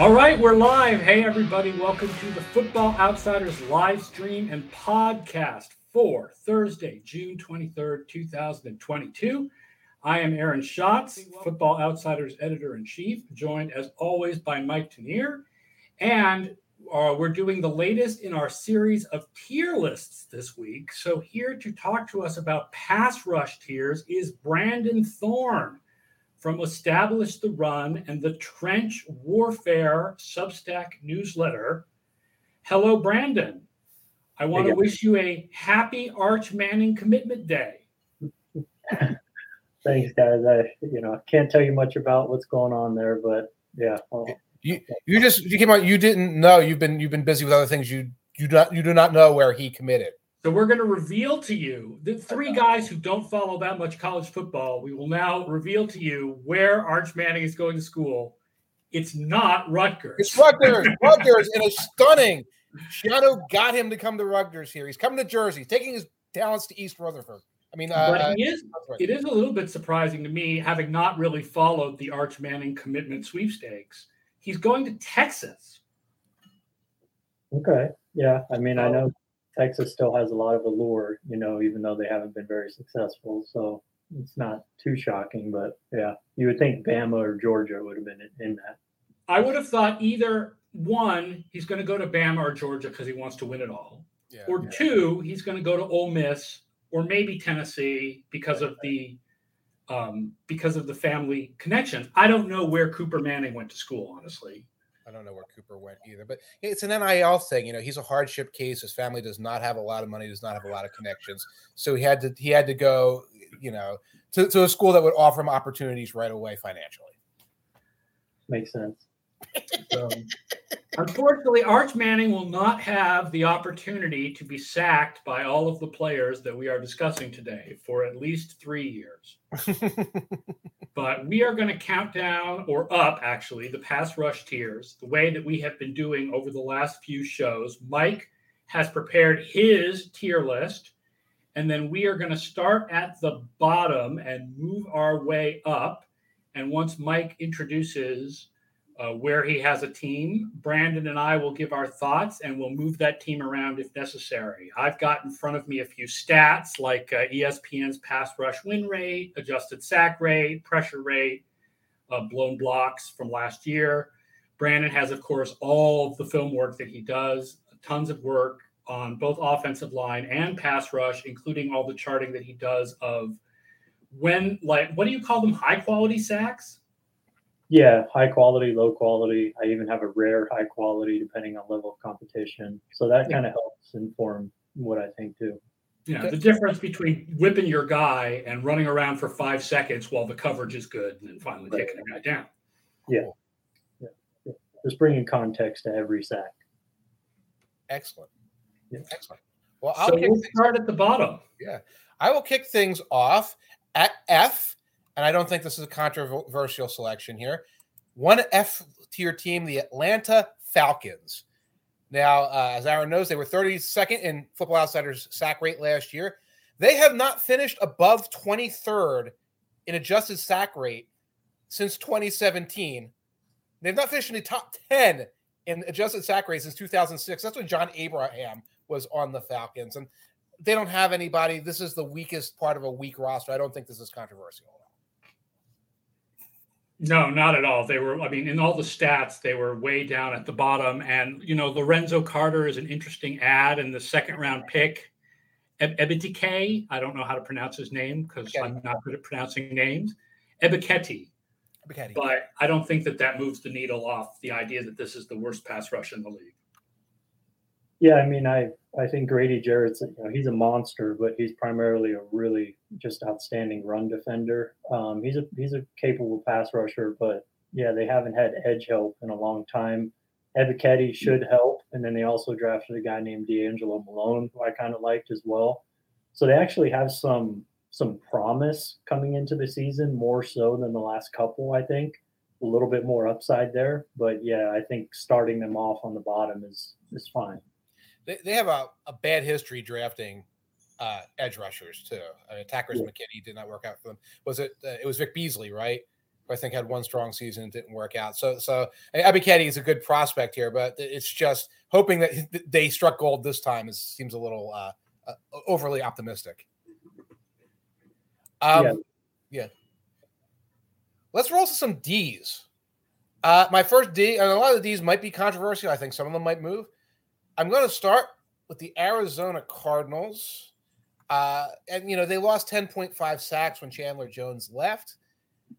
All right, we're live. Hey, everybody, welcome to the Football Outsiders live stream and podcast for Thursday, June 23rd, 2022. I am Aaron Schatz, Football Outsiders editor in chief, joined as always by Mike Tanier. And uh, we're doing the latest in our series of tier lists this week. So, here to talk to us about pass rush tiers is Brandon Thorn from Establish the Run and the Trench Warfare Substack newsletter. Hello, Brandon. I want hey, to wish you a happy Arch Manning Commitment Day. Thanks, guys. I you know can't tell you much about what's going on there, but yeah. Well, you you just you came out. You didn't know. You've been you've been busy with other things. You you do not you do not know where he committed. So we're going to reveal to you the three guys who don't follow that much college football. We will now reveal to you where Arch Manning is going to school. It's not Rutgers. It's Rutgers. Rutgers in a stunning. Schiano got him to come to Rutgers here. He's coming to Jersey, taking his talents to East Rutherford. I mean, uh, but he is, it is a little bit surprising to me, having not really followed the Arch Manning commitment sweepstakes. He's going to Texas. Okay. Yeah. I mean, I know Texas still has a lot of allure, you know, even though they haven't been very successful. So it's not too shocking, but yeah, you would think Bama or Georgia would have been in, in that. I would have thought either one, he's going to go to Bama or Georgia because he wants to win it all, yeah, or yeah. two, he's going to go to Ole Miss or maybe Tennessee because of the um, because of the family connections. I don't know where Cooper Manning went to school, honestly. I don't know where Cooper went either, but it's an NIL thing. You know, he's a hardship case. His family does not have a lot of money, does not have a lot of connections, so he had to he had to go, you know, to, to a school that would offer him opportunities right away financially. Makes sense. So, unfortunately, Arch Manning will not have the opportunity to be sacked by all of the players that we are discussing today for at least three years. but we are going to count down or up, actually, the pass rush tiers the way that we have been doing over the last few shows. Mike has prepared his tier list. And then we are going to start at the bottom and move our way up. And once Mike introduces uh, where he has a team. Brandon and I will give our thoughts and we'll move that team around if necessary. I've got in front of me a few stats like uh, ESPN's pass rush win rate, adjusted sack rate, pressure rate, uh, blown blocks from last year. Brandon has, of course, all of the film work that he does, tons of work on both offensive line and pass rush, including all the charting that he does of when, like, what do you call them? High quality sacks? Yeah, high quality, low quality. I even have a rare high quality depending on level of competition. So that yeah. kind of helps inform what I think too. Yeah, the difference between whipping your guy and running around for five seconds while the coverage is good and then finally right. taking the guy down. Yeah. yeah. yeah. Just bringing context to every sack. Excellent. Yeah. Excellent. Well, I'll so we'll start at the bottom. Yeah. I will kick things off at F and I don't think this is a controversial selection here. One F tier team, the Atlanta Falcons. Now, uh, as Aaron knows, they were 32nd in Football Outsiders sack rate last year. They have not finished above 23rd in adjusted sack rate since 2017. They've not finished in the top 10 in adjusted sack rate since 2006. That's when John Abraham was on the Falcons. And they don't have anybody. This is the weakest part of a weak roster. I don't think this is controversial. No, not at all. They were, I mean, in all the stats, they were way down at the bottom. And, you know, Lorenzo Carter is an interesting add in the second round pick. Ebitike, I don't know how to pronounce his name because I'm not good at pronouncing names. Ebiketie. But I don't think that that moves the needle off the idea that this is the worst pass rush in the league. Yeah, I mean, I I think Grady Jarrett's you know he's a monster, but he's primarily a really just outstanding run defender. Um, he's a he's a capable pass rusher, but yeah, they haven't had edge help in a long time. Ebiketie should help, and then they also drafted a guy named DeAngelo Malone, who I kind of liked as well. So they actually have some some promise coming into the season, more so than the last couple. I think a little bit more upside there, but yeah, I think starting them off on the bottom is is fine they, they have a, a bad history drafting uh, edge rushers too. I mean, yeah. McKinney did not work out for them. Was it? Uh, it was Vic Beasley, right? who I think had one strong season and didn't work out. So, so Ebiketie is a good prospect here, but it's just hoping that they struck gold this time is seems a little uh, uh, overly optimistic. Um, yeah. yeah. Let's roll to some D's. Uh, my first D, and a lot of the D's might be controversial. I think some of them might move. I'm going to start with the Arizona Cardinals. Uh, and, you know, they lost 10.5 sacks when Chandler Jones left.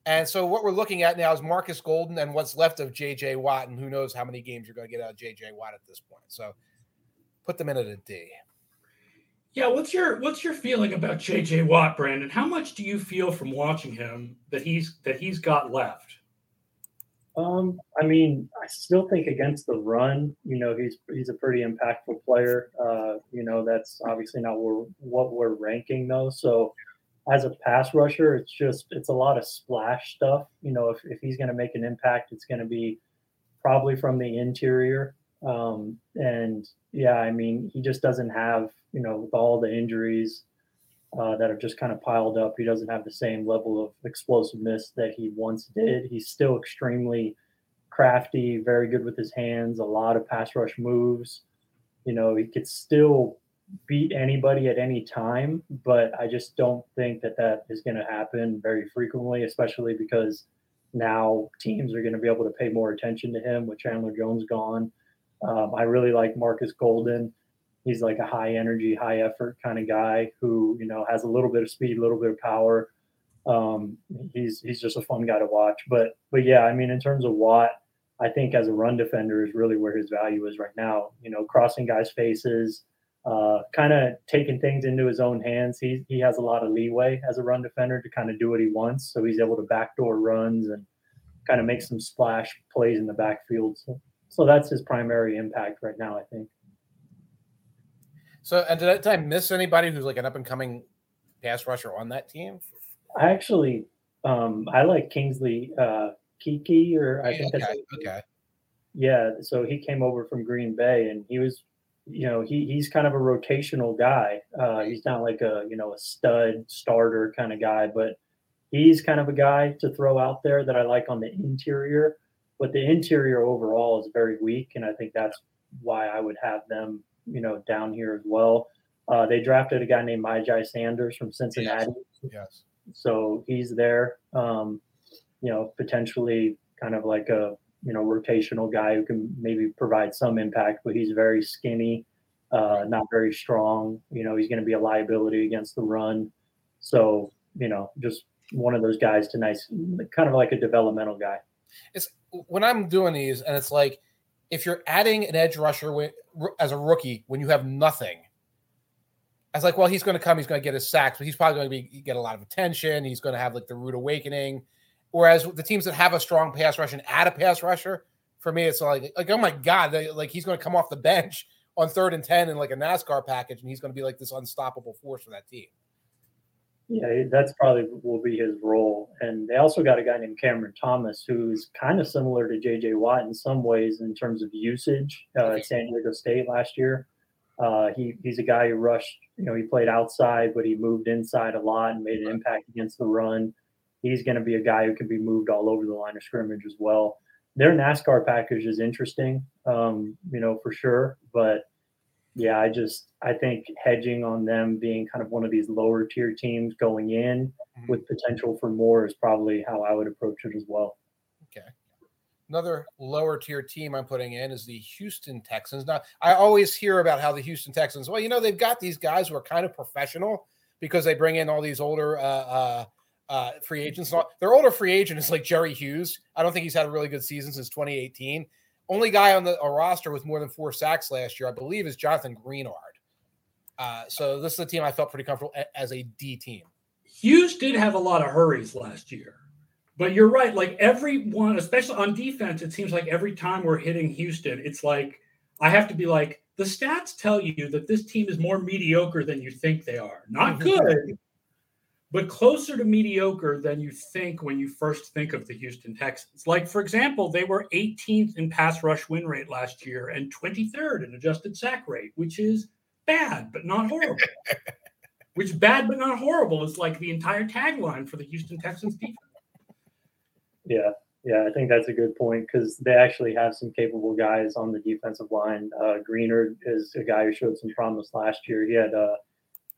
And so what we're looking at now is Marcus Golden and what's left of JJ Watt, and who knows how many games you're going to get out of JJ Watt at this point. So put them in at a D. Yeah, what's your what's your feeling about JJ Watt, Brandon? How much do you feel from watching him that he's that he's got left? Um, I mean, I still think against the run, you know, he's he's a pretty impactful player. Uh, you know, that's obviously not what we're, what we're ranking though. So as a pass rusher, it's just it's a lot of splash stuff. You know, if, if he's going to make an impact, it's going to be probably from the interior. Um, and yeah, I mean, he just doesn't have you know with all the injuries uh, that have just kind of piled up, he doesn't have the same level of explosiveness that he once did. He's still extremely crafty, very good with his hands, a lot of pass rush moves. You know, he could still beat anybody at any time, but I just don't think that that is going to happen very frequently, especially because now teams are going to be able to pay more attention to him with Chandler Jones gone. Um, I really like Marcus Golden. He's like a high energy, high effort kind of guy who you know has a little bit of speed, a little bit of power. Um, he's he's just a fun guy to watch. But but yeah, I mean, in terms of Watt, I think as a run defender is really where his value is right now. You know, crossing guys' faces, uh, kind of taking things into his own hands. He he has a lot of leeway as a run defender to kind of do what he wants. So he's able to backdoor runs and kind of make some splash plays in the backfield. So, so that's his primary impact right now, I think. So, and did I, did I miss anybody who's like an up and coming pass rusher on that team? I actually, um, I like Kingsley uh, Keke, or I think okay, that's okay. Yeah, so he came over from Green Bay, and he was you know, he he's kind of a rotational guy. Uh, he's not like a you know a stud starter kind of guy, but he's kind of a guy to throw out there that I like on the interior. But the interior overall is very weak, and I think that's why I would have them, you know, down here as well. Uh, they drafted a guy named Myjai Sanders from Cincinnati. Yes. yes. So he's there. Um, you know, potentially kind of like a you know rotational guy who can maybe provide some impact, but he's very skinny, uh, not very strong. You know, he's going to be a liability against the run. So you know, just one of those guys to nice, kind of like a developmental guy. It's when I'm doing these, and it's like if you're adding an edge rusher as a rookie when you have nothing. I was like, well, he's going to come. He's going to get his sacks, but he's probably going to be get a lot of attention. He's going to have like the rude awakening Whereas the teams that have a strong pass rush and add a pass rusher, for me, it's like, like oh my god, they, like he's going to come off the bench on third and ten in like a NASCAR package, and he's going to be like this unstoppable force for that team. Yeah, that's probably will be his role. And they also got a guy named Cameron Thomas, who's kind of similar to J.J. Watt in some ways in terms of usage uh, at San Diego State last year. Uh, he he's a guy who rushed. You know, he played outside, but he moved inside a lot and made an impact against the run he's going to be a guy who can be moved all over the line of scrimmage as well. Their NASCAR package is interesting, um, you know, for sure. But yeah, I just I think hedging on them being kind of one of these lower tier teams going in mm-hmm. with potential for more is probably how I would approach it as well. Okay. Another lower tier team I'm putting in is the Houston Texans. Now, I always hear about how the Houston Texans, well, you know, they've got these guys who are kind of professional because they bring in all these older uh, uh, uh, free agents. Their older free agent is like Jerry Hughes. I don't think he's had a really good season since 2018. Only guy on the roster with more than four sacks last year, I believe, is Jonathan Greenard. Uh, so this is a team I felt pretty comfortable as a D team. Hughes did have a lot of hurries last year, but you're right. Like everyone, especially on defense, it seems like every time we're hitting Houston, it's like I have to be like the stats tell you that this team is more mediocre than you think they are. Not mm-hmm. good, but closer to mediocre than you think when you first think of the Houston Texans. Like, for example, they were 18th in pass rush win rate last year and 23rd in adjusted sack rate, which is bad, but not horrible. which bad, but not horrible is like the entire tagline for the Houston Texans defense. Yeah, yeah, I think that's a good point because they actually have some capable guys on the defensive line. Uh, Greenard is a guy who showed some promise last year. He had uh,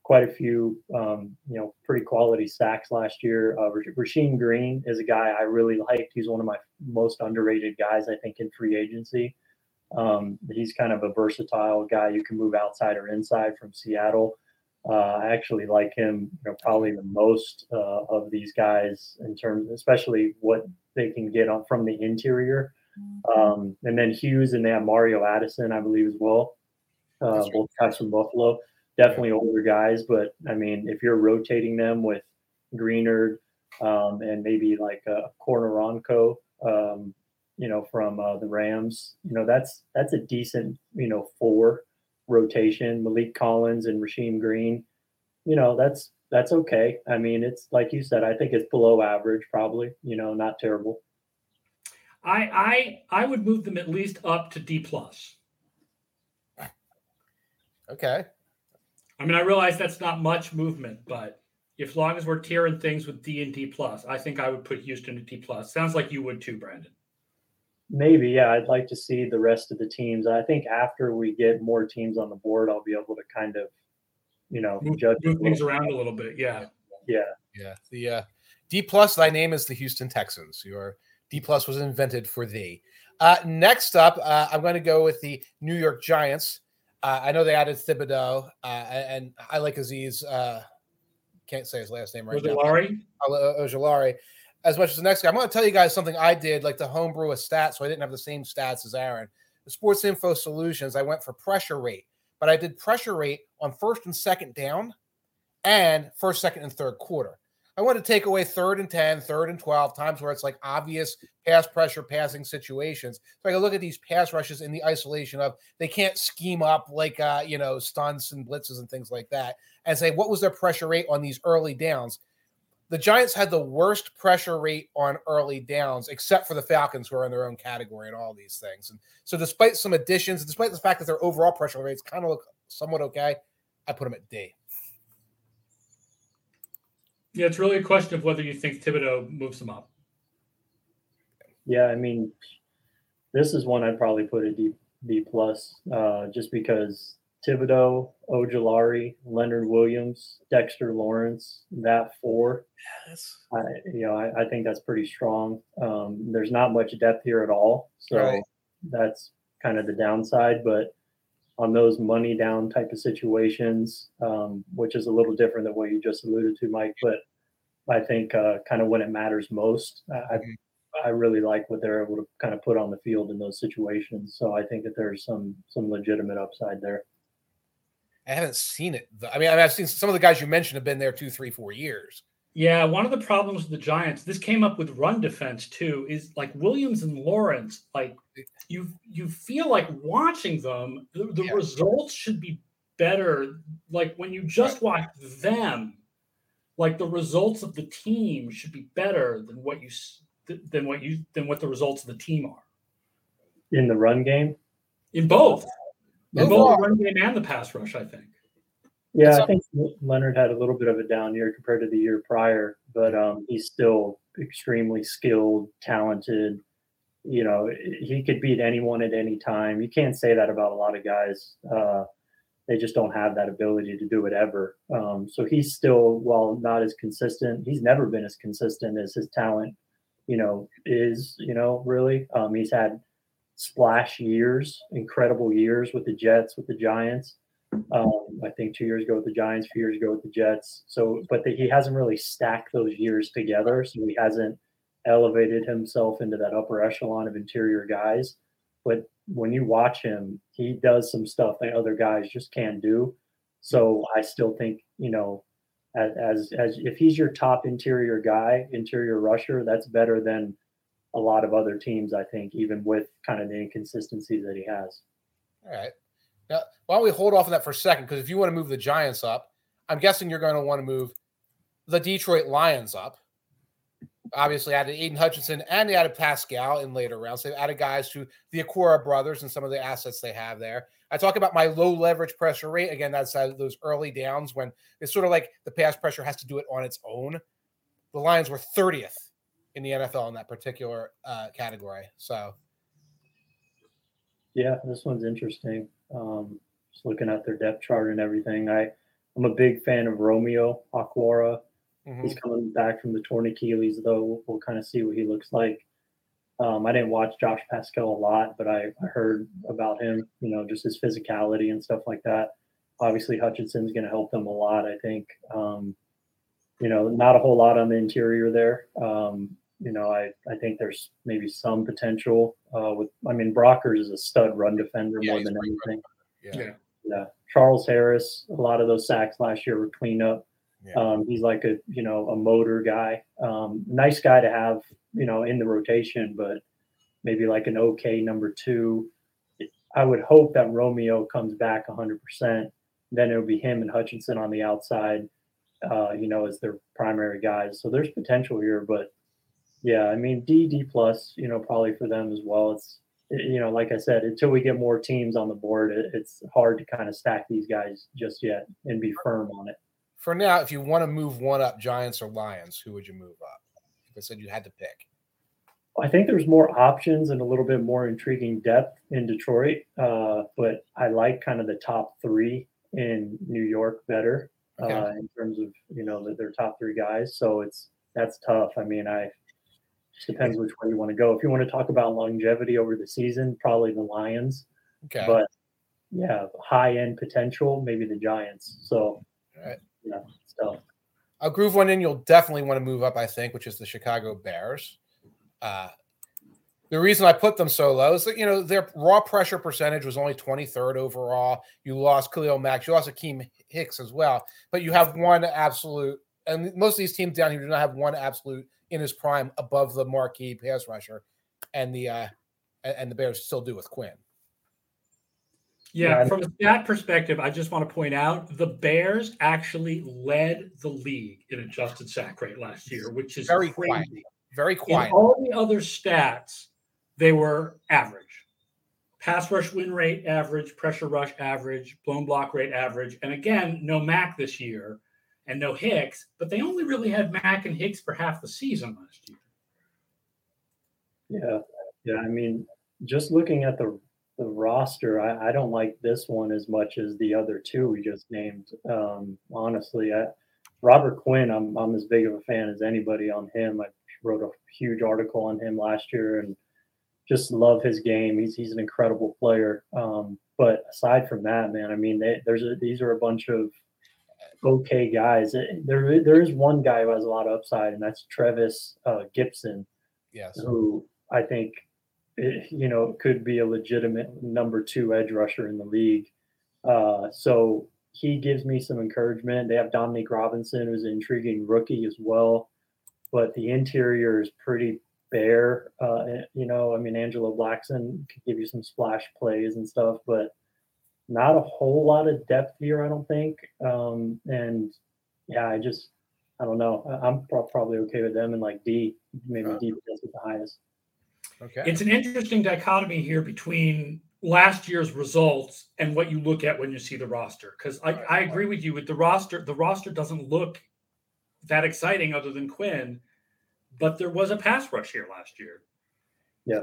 quite a few, um, you know, pretty quality sacks last year. Uh, Rasheem Green is a guy I really liked. He's one of my most underrated guys, I think, in free agency. Um, he's kind of a versatile guy. You can move outside or inside from Seattle. Uh, I actually like him, you know, probably the most uh, of these guys in terms, especially what they can get on from the interior. Mm-hmm. Um, and then Hughes and they have Mario Addison, I believe, as well. Uh, both guys from Buffalo definitely older guys, but I mean, if you're rotating them with Greenard um, and maybe like a Okoronkwo, um, you know, from uh, the Rams, you know, that's that's a decent, you know, four rotation. Maliek Collins and Rasheem Green, you know, that's that's okay. I mean, it's like you said, I think it's below average, probably. You know, not terrible. I I I would move them at least up to D plus. Okay. I mean, I realize that's not much movement, but as long as we're tiering things with D and D plus, I think I would put Houston to D plus. Sounds like you would too, Brandon. Maybe, yeah. I'd like to see the rest of the teams. I think after we get more teams on the board, I'll be able to kind of, you know, move, judge move things around a little bit. Yeah. Yeah. Yeah. The uh, D plus, thy name is the Houston Texans. Your D plus was invented for thee. Uh, next up, uh, I'm going to go with the New York Giants. Uh, I know they added Thibodeaux, uh, and I like Azeez. Uh, can't say his last name right now. Ojulari. As much as the next guy, I'm going to tell you guys something I did, like the homebrew a stat, so I didn't have the same stats as Aaron. The Sports Info Solutions, I went for pressure rate, but I did pressure rate on first and second down, and first, second, and third quarter. I want to take away third and 10, third and 12, times where it's like obvious pass pressure passing situations. So I can look at these pass rushes in the isolation of they can't scheme up like, uh, you know, stunts and blitzes and things like that and say, what was their pressure rate on these early downs? The Giants had the worst pressure rate on early downs, except for the Falcons, who are in their own category and all these things. And so, despite some additions, despite the fact that their overall pressure rates kind of look somewhat okay, I put them at D. Yeah, it's really a question of whether you think Thibodeaux moves them up. Yeah, I mean, this is one I'd probably put a D B plus, uh, just because Thibodeaux, Ojulari, Leonard Williams, Dexter Lawrence, that four. Yes. I, you know, I, I think that's pretty strong. Um, there's not much depth here at all, so right. that's kind of the downside. But on those money down type of situations, um, which is a little different than what you just alluded to, Mike. But I think uh, kind of when it matters most, I, mm-hmm. I really like what they're able to kind of put on the field in those situations. So I think that there's some some legitimate upside there. I haven't seen it. I mean, I've seen some of the guys you mentioned have been there two, three, four years. Yeah, one of the problems with the Giants, this came up with run defense too, is like Williams and Lawrence. Like you, you feel like watching them, the, the yeah. results should be better. Like when you just right. watch them, like the results of the team should be better than what you than what you than what the results of the team are. In the run game, in both, in both the run game and the pass rush, I think. Yeah, I think Leonard had a little bit of a down year compared to the year prior, but um, he's still extremely skilled, talented. You know, he could beat anyone at any time. You can't say that about a lot of guys. Uh, they just don't have that ability to do it ever. Um, so he's still, while not as consistent, he's never been as consistent as his talent, you know, is. You know, really, um, he's had splash years, incredible years with the Jets, with the Giants um, I think two years ago with the Giants, a few years ago with the Jets. So, but the, he hasn't really stacked those years together. So he hasn't elevated himself into that upper echelon of interior guys. But when you watch him, he does some stuff that other guys just can't do. So I still think, you know, as, as, as if he's your top interior guy, interior rusher, that's better than a lot of other teams, I think, even with kind of the inconsistencies that he has. All right. Now, why don't we hold off on that for a second? Because if you want to move the Giants up, I'm guessing you're going to want to move the Detroit Lions up. Obviously, added Aidan Hutchinson and they added Paschal in later rounds. They've added guys to the Okwara brothers and some of the assets they have there. I talk about my low leverage pressure rate. Again, that's those early downs when it's sort of like the pass pressure has to do it on its own. The Lions were 30th in the NFL in that particular uh, category. So, yeah, this one's interesting. Um, just looking at their depth chart and everything, I I'm a big fan of Romeo Okwara. Mm-hmm. He's coming back from the torn Achilles, though. We'll, we'll kind of see what he looks like. Um, I didn't watch Josh Paschal a lot, but I, I heard about him, you know, just his physicality and stuff like that. Obviously, Hutchinson's going to help them a lot, I think. Um, you know, not a whole lot on the interior there. Um, you know, I, I think there's maybe some potential uh, with, I mean, Brockers is a stud run defender yeah, more than anything. Yeah. yeah. Charles Harris, a lot of those sacks last year were cleanup. Yeah. Um, he's like a, you know, a motor guy. Um, nice guy to have, you know, in the rotation, but maybe like an okay number two. I would hope that Romeo comes back 100%. Then it'll be him and Hutchinson on the outside, uh, you know, as their primary guys. So there's potential here, but yeah, I mean D D plus, you know, probably for them as well. It's you know, like I said, until we get more teams on the board, it, it's hard to kind of stack these guys just yet and be firm on it. For now, if you want to move one up, Giants or Lions, who would you move up? If I said you had to pick. I think there's more options and a little bit more intriguing depth in Detroit, uh, but I like kind of the top three in New York better okay. uh, in terms of you know their top three guys. So it's that's tough. I mean, I depends which way you want to go. If you want to talk about longevity over the season, probably the Lions. Okay. But yeah, high end potential, maybe the Giants. So right. yeah, so I'll groove one in. You'll definitely want to move up, I think, which is the Chicago Bears. Uh, the reason I put them so low is that you know their raw pressure percentage was only 23rd overall. You lost Khalil Mack, you lost Akiem Hicks as well, but you have one absolute, and most of these teams down here do not have one absolute in his prime above the marquee pass rusher, and the uh, and the Bears still do with Quinn. Yeah, from that perspective, I just want to point out the Bears actually led the league in adjusted sack rate last year, which is very crazy. quiet. Very quiet. In all the other stats, they were average. Pass rush win rate average, pressure rush average, blown block rate average, and again, no Mack this year and no Hicks, but they only really had Mack and Hicks for half the season last year. Yeah, yeah. I mean, just looking at the the roster, I, I don't like this one as much as the other two we just named. Um, honestly, I, Robert Quinn, I'm I'm as big of a fan as anybody on him. I wrote a huge article on him last year and just love his game. He's he's an incredible player. Um, but aside from that, man, I mean, they, there's a, these are a bunch of okay guys. There, there is one guy who has a lot of upside, and that's Trevis uh, Gipson. Yes. Who I think, eh, you know, could be a legitimate number two edge rusher in the league. Uh, so he gives me some encouragement. They have Dominique Robinson, who's an intriguing rookie as well, but the interior is pretty bare. Uh, eh, you know, I mean, Angelo Blackson could give you some splash plays and stuff, but not a whole lot of depth here, I don't think. Um, and yeah, I just, I don't know. I'm probably okay with them and like D, maybe uh, D is the highest. Okay. It's an interesting dichotomy here between last year's results and what you look at when you see the roster. Because I, I agree with you with the roster. The roster doesn't look that exciting other than Quinn, but there was a pass rush here last year. Yeah.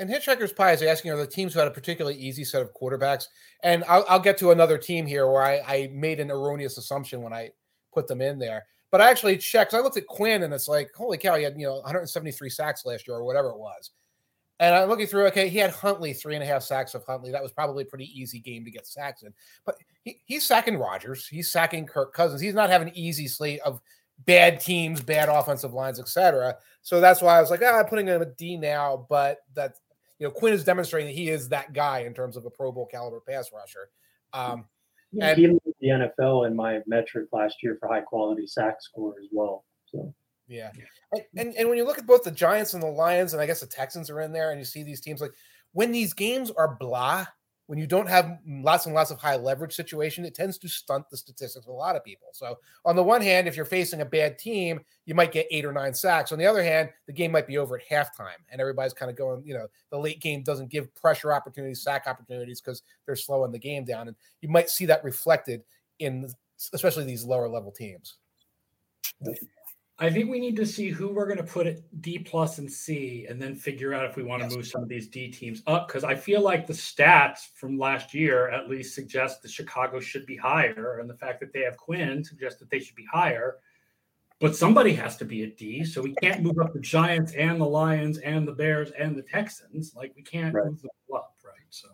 And Hitchhiker's Pie is asking, are the teams who had a particularly easy set of quarterbacks? And I'll, I'll get to another team here where I, I, made an erroneous assumption when I put them in there. But I actually checked. I looked at Quinn, and it's like, holy cow, he had you know 173 sacks last year or whatever it was. And I'm looking through. Okay, he had Huntley three and a half sacks of Huntley. That was probably a pretty easy game to get sacks in. But he, he's sacking Rodgers. He's sacking Kirk Cousins. He's not having an easy slate of bad teams, bad offensive lines, etc. So that's why I was like, ah, I'm putting him a D now. But that you know, Quinn is demonstrating that he is that guy in terms of a Pro Bowl caliber pass rusher. Um, yeah, and, he led the NFL in my metric last year for high quality sack score as well. So yeah, and, and and when you look at both the Giants and the Lions, and I guess the Texans are in there, and you see these teams like when these games are blah, when you don't have lots and lots of high leverage situation, it tends to stunt the statistics of a lot of people. So on the one hand, if you're facing a bad team, you might get eight or nine sacks. On the other hand, the game might be over at halftime, and everybody's kind of going, you know, the late game doesn't give pressure opportunities, sack opportunities because they're slowing the game down, and you might see that reflected in especially these lower level teams. I think we need to see who we're going to put at D plus and C, and then figure out if we want to Yes. move some of these D teams up. Because I feel like the stats from last year at least suggest that Chicago should be higher, and the fact that they have Quinn suggests that they should be higher. But somebody has to be at D, so we can't move up the Giants and the Lions and the Bears and the Texans. Like we can't Right. move them up, right? So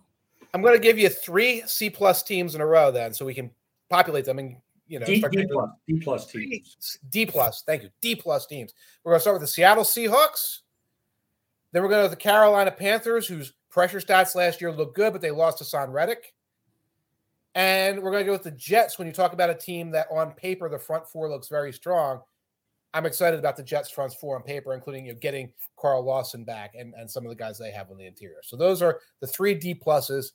I'm going to give you three C plus teams in a row, then, so we can populate them and you know D, D plus, D plus teams. D plus. Thank you. D plus teams. We're going to start with the Seattle Seahawks. Then we're going to the Carolina Panthers, whose pressure stats last year looked good, but they lost Haason Reddick. And we're going to go with the Jets. When you talk about a team that on paper the front four looks very strong, I'm excited about the Jets front four on paper, including you know, getting Carl Lawson back and, and some of the guys they have on the interior. So those are the three D pluses.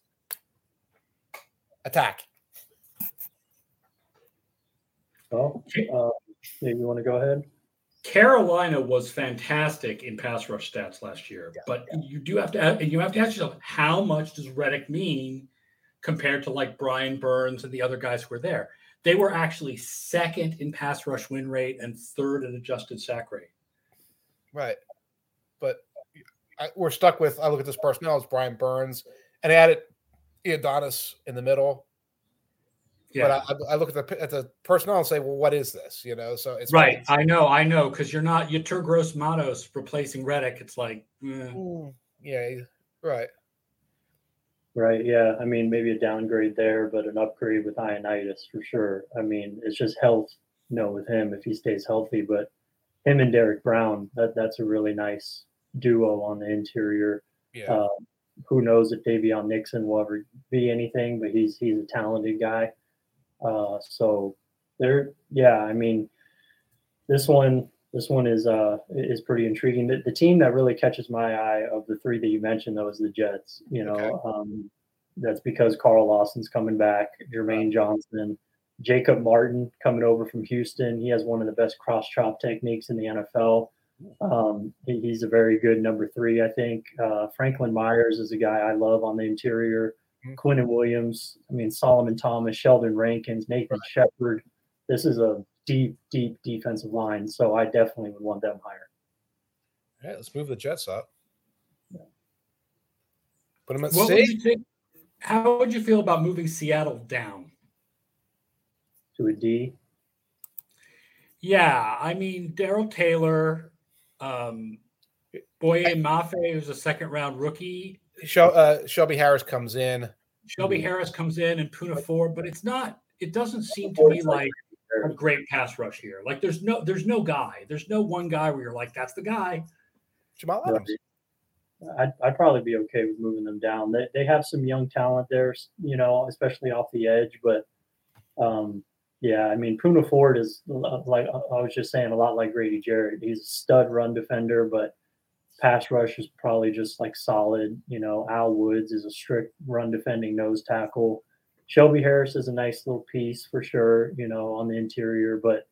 Attack. Well, uh, maybe you want to go ahead. Carolina was fantastic in pass rush stats last year, but you do have to and you have to ask yourself how much does Reddick mean compared to like Brian Burns and the other guys who were there? They were actually second in pass rush win rate and third in adjusted sack rate. Right. But I, we're stuck with I look at this personnel as Brian Burns and I added Adonis in the middle. Yeah, But I, I look at the at the personnel and say, well, what is this? You know, so it's right. I know, I know, because you're not Yetur Gross-Matos replacing Reddick. It's like eh. Mm, yeah, right. Right. Yeah. I mean, maybe a downgrade there, but an upgrade with Ioannidis for sure. I mean, it's just health, you know, with him if he stays healthy. But him and Derrick Brown, that that's a really nice duo on the interior. Yeah. Uh, who knows if Daviyon Nixon will ever be anything, but he's he's a talented guy. Uh, so there, yeah. I mean, this one this one is uh is pretty intriguing. The, the team that really catches my eye of the three that you mentioned though is the Jets. You know, Okay. um, that's because Carl Lawson's coming back, Jermaine Johnson, Jacob Martin coming over from Houston. He has one of the best cross chop techniques in the NFL. Um, he- he's a very good number three, I think. Uh, Franklin Myers is a guy I love on the interior. Mhm. Quinnen Williams, I mean Solomon Thomas, Sheldon Rankins, Nathan Shepherd. This is a deep, deep defensive line, so I definitely would want them higher. All right, let's move the Jets up. Put them at what would C. think? How would you feel about moving Seattle down? To a D, Yeah, I mean Darrell Taylor, um, Boye Mafe, who's a second round rookie. Shel- uh, Shelby Harris comes in. Shelby Harris comes in and Poona Ford, but it's not. It doesn't seem to me like a great pass rush here. Like there's no, there's no guy. There's no one guy where you're like, that's the guy. Jamal Right. Adams. I'd, I'd probably be okay with moving them down. They, they have some young talent there, you know, especially off the edge. But um, yeah, I mean, Poona Ford is like I was just saying, a lot like Grady Jarrett. He's a stud run defender, but pass rush is probably just like solid. You know, Al Woods is a strict run defending nose tackle. Shelby Harris is a nice little piece for sure, you know, on the interior, but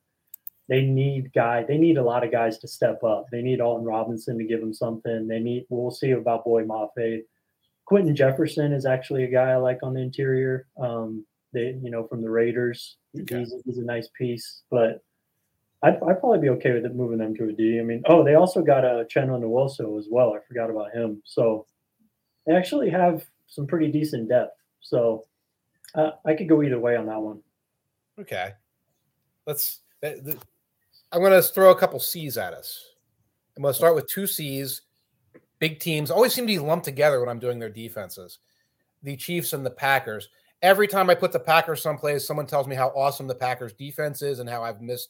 they need guy. They need a lot of guys to step up. They need Alton Robinson to give them something. They need. We'll see about Boye Mafe. Quinton Jefferson is actually a guy I like on the interior. Um, they, you know, from the Raiders, Okay. he's, he's a nice piece. But I'd, I'd probably be okay with it moving them to a D. I mean, oh, they also got Uchenna Nwosu as well. I forgot about him. So they actually have some pretty decent depth. So uh, I could go either way on that one. Okay. Let's. th- th- I'm going to throw a couple C's at us. I'm going to start with two C's. Big teams always seem to be lumped together when I'm doing their defenses. The Chiefs and the Packers. Every time I put the Packers someplace, someone tells me how awesome the Packers defense is and how I've missed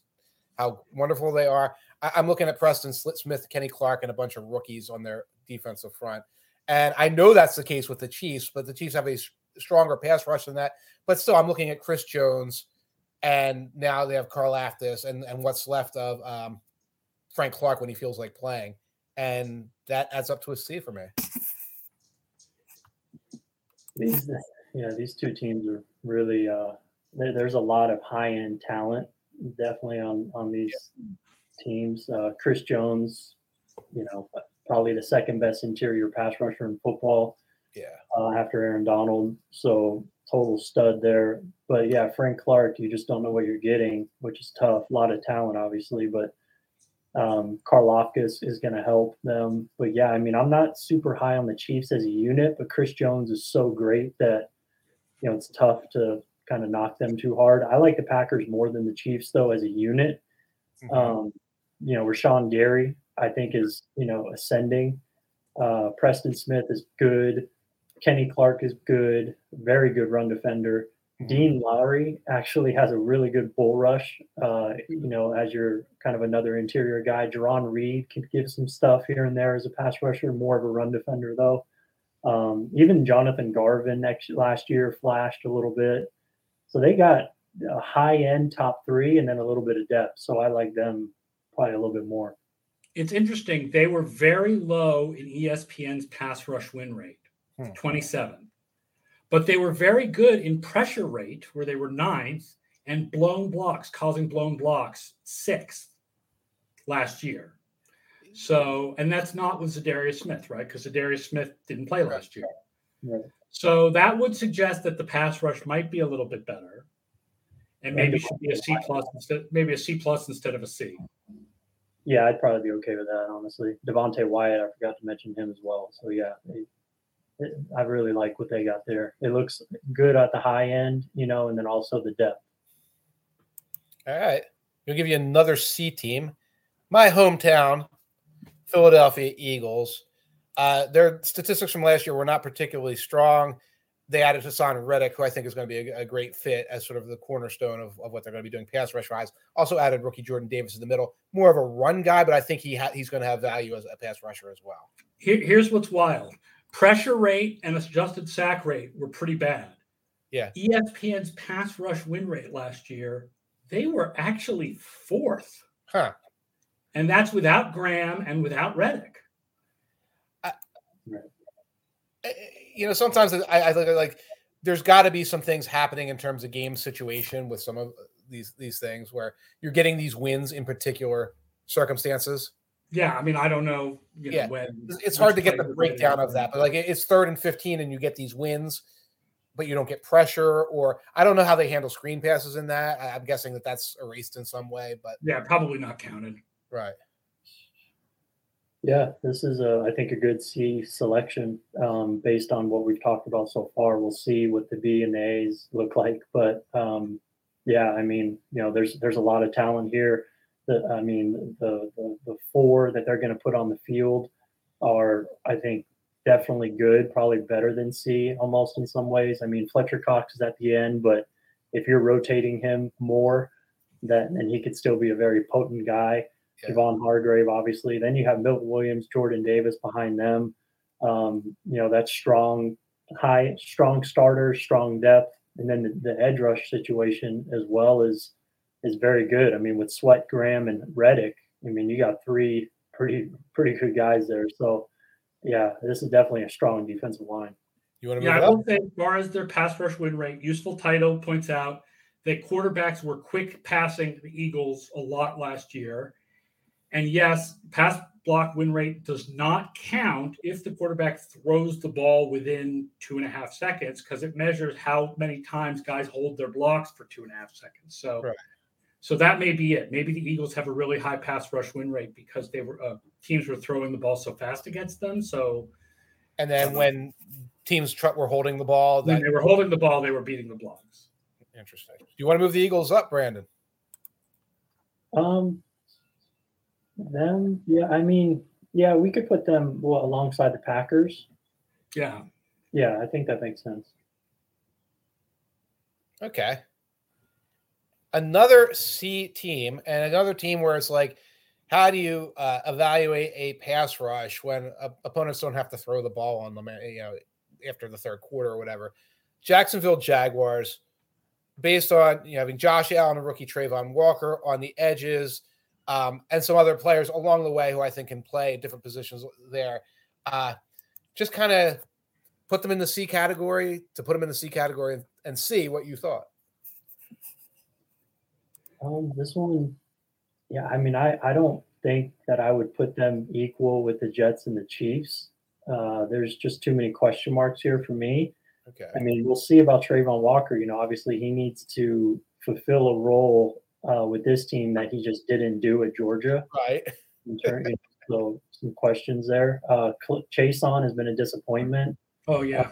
how wonderful they are. I, I'm looking at Preston Smith, Kenny Clark, and a bunch of rookies on their defensive front. And I know that's the case with the Chiefs, but the Chiefs have a stronger pass rush than that. But still, I'm looking at Chris Jones, and now they have Karlaftis and, and what's left of um, Frank Clark when he feels like playing. And that adds up to a C for me. These, yeah, these two teams are really. Uh, there's a lot of high end talent, definitely on on these teams. Uh, Chris Jones, you know, probably the second best interior pass rusher in football Yeah. uh, after Aaron Donald. So total stud there. But yeah, Frank Clark, you just don't know what you're getting, which is tough. A lot of talent, obviously, but Um, Karlaftis is going to help them. But yeah, I mean, I'm not super high on the Chiefs as a unit, but Chris Jones is so great that, you know, it's tough to kind of knock them too hard. I like the Packers more than the Chiefs, though, as a unit. Mm-hmm. Um, you know, Rashan Gary, I think, is, you know, ascending. Uh, Preston Smith is good. Kenny Clark is good, very good run defender. Mm-hmm. Dean Lowry actually has a really good bull rush. Uh, you know, as you're kind of another interior guy, Jarran Reed can give some stuff here and there as a pass rusher, more of a run defender though. Um, even Jonathan Garvin next last year flashed a little bit. So they got a high end top three and then a little bit of depth. So I like them probably a little bit more. It's interesting. They were very low in ESPN's pass rush win rate, hmm. 27. But they were very good in pressure rate, where they were ninth, and blown blocks, causing blown blocks, sixth last year. So, and that's not with Za'Darius Smith, right? Because Za'Darius Smith didn't play last year. Right. So that would suggest that the pass rush might be a little bit better, and maybe should be a C plus instead, maybe a C plus instead of a C. Yeah, I'd probably be okay with that, honestly. Devonte Wyatt, I forgot to mention him as well. So yeah, it, I really like what they got there. It looks good at the high end, you know, and then also the depth. All right, we'll give you another C team. My hometown, Philadelphia Eagles. Uh, their statistics from last year were not particularly strong. They added Haason Reddick, who I think is going to be a, a, great fit as sort of the cornerstone of, of what they're going to be doing pass rush wise. Also added rookie Jordan Davis in the middle, more of a run guy, but I think he ha- he's going to have value as a pass rusher as well. Here, here's what's wild: pressure rate and adjusted sack rate were pretty bad. Yeah. ESPN's pass rush win rate last year, they were actually fourth. Huh. And that's without Graham and without Reddick. Eh, eh, you know, sometimes I, I look at like there's got to be some things happening in terms of game situation with some of uh, these these things where you're getting these wins in particular circumstances. Yeah, I mean, I don't know. You know yeah, when it's hard to get the breakdown of that, but like it's third and fifteen, and you get these wins, but you don't get pressure, or I don't know how they handle screen passes in that. I'm guessing that that's erased in some way, but yeah, probably not counted. Right. Yeah, this is a, I think a good C selection um, based on what we've talked about so far. We'll see what the B and A's look like, but um, yeah, I mean, you know, there's there's a lot of talent here. That I mean, the the, the four that they're going to put on the field are, I think, definitely good, probably better than C almost in some ways. I mean, Fletcher Cox is at the end, but if you're rotating him more, that and he could still be a very potent guy yeah. Javon Hargrave, obviously. Then you have Milton Williams, Jordan Davis behind them. Um, you know, that's strong, high, strong starters, strong depth. And then the, the edge rush situation as well is is very good. I mean, with Sweat, Graham, and Reddick, I mean, you got three pretty pretty good guys there. So, yeah, this is definitely a strong defensive line. You want to yeah, I will say, as far as their pass rush win rate, useful title points out that quarterbacks were quick passing the Eagles a lot last year. And yes, pass block win rate does not count if the quarterback throws the ball within two and a half seconds because it measures how many times guys hold their blocks for two and a half seconds. So, right. so that may be it. Maybe the Eagles have a really high pass rush win rate because they were uh, teams were throwing the ball so fast against them. So, and then um, when teams tr- were holding the ball, that- when they were holding the ball, they were beating the blocks. Interesting. Do you want to move the Eagles up, Brandon? Um, them, yeah. I mean, yeah, we could put them well, alongside the Packers. Yeah. Yeah, I think that makes sense. Okay. Another C team and another team where it's like, how do you uh, evaluate a pass rush when uh, opponents don't have to throw the ball on them, you know, after the third quarter or whatever? Jacksonville Jaguars, based on you know, having Josh Allen and rookie Travon Walker on the edges, um, and some other players along the way who I think can play different positions there. Uh, just kind of put them in the C category to put them in the C category and, and see what you thought. Um, this one, yeah, I mean, I, I don't think that I would put them equal with the Jets and the Chiefs. Uh, there's just too many question marks here for me. Okay. I mean, we'll see about Travon Walker. You know, obviously he needs to fulfill a role uh, with this team that he just didn't do at Georgia. Right. So some questions there. Uh, Chaisson has been a disappointment. Oh yeah,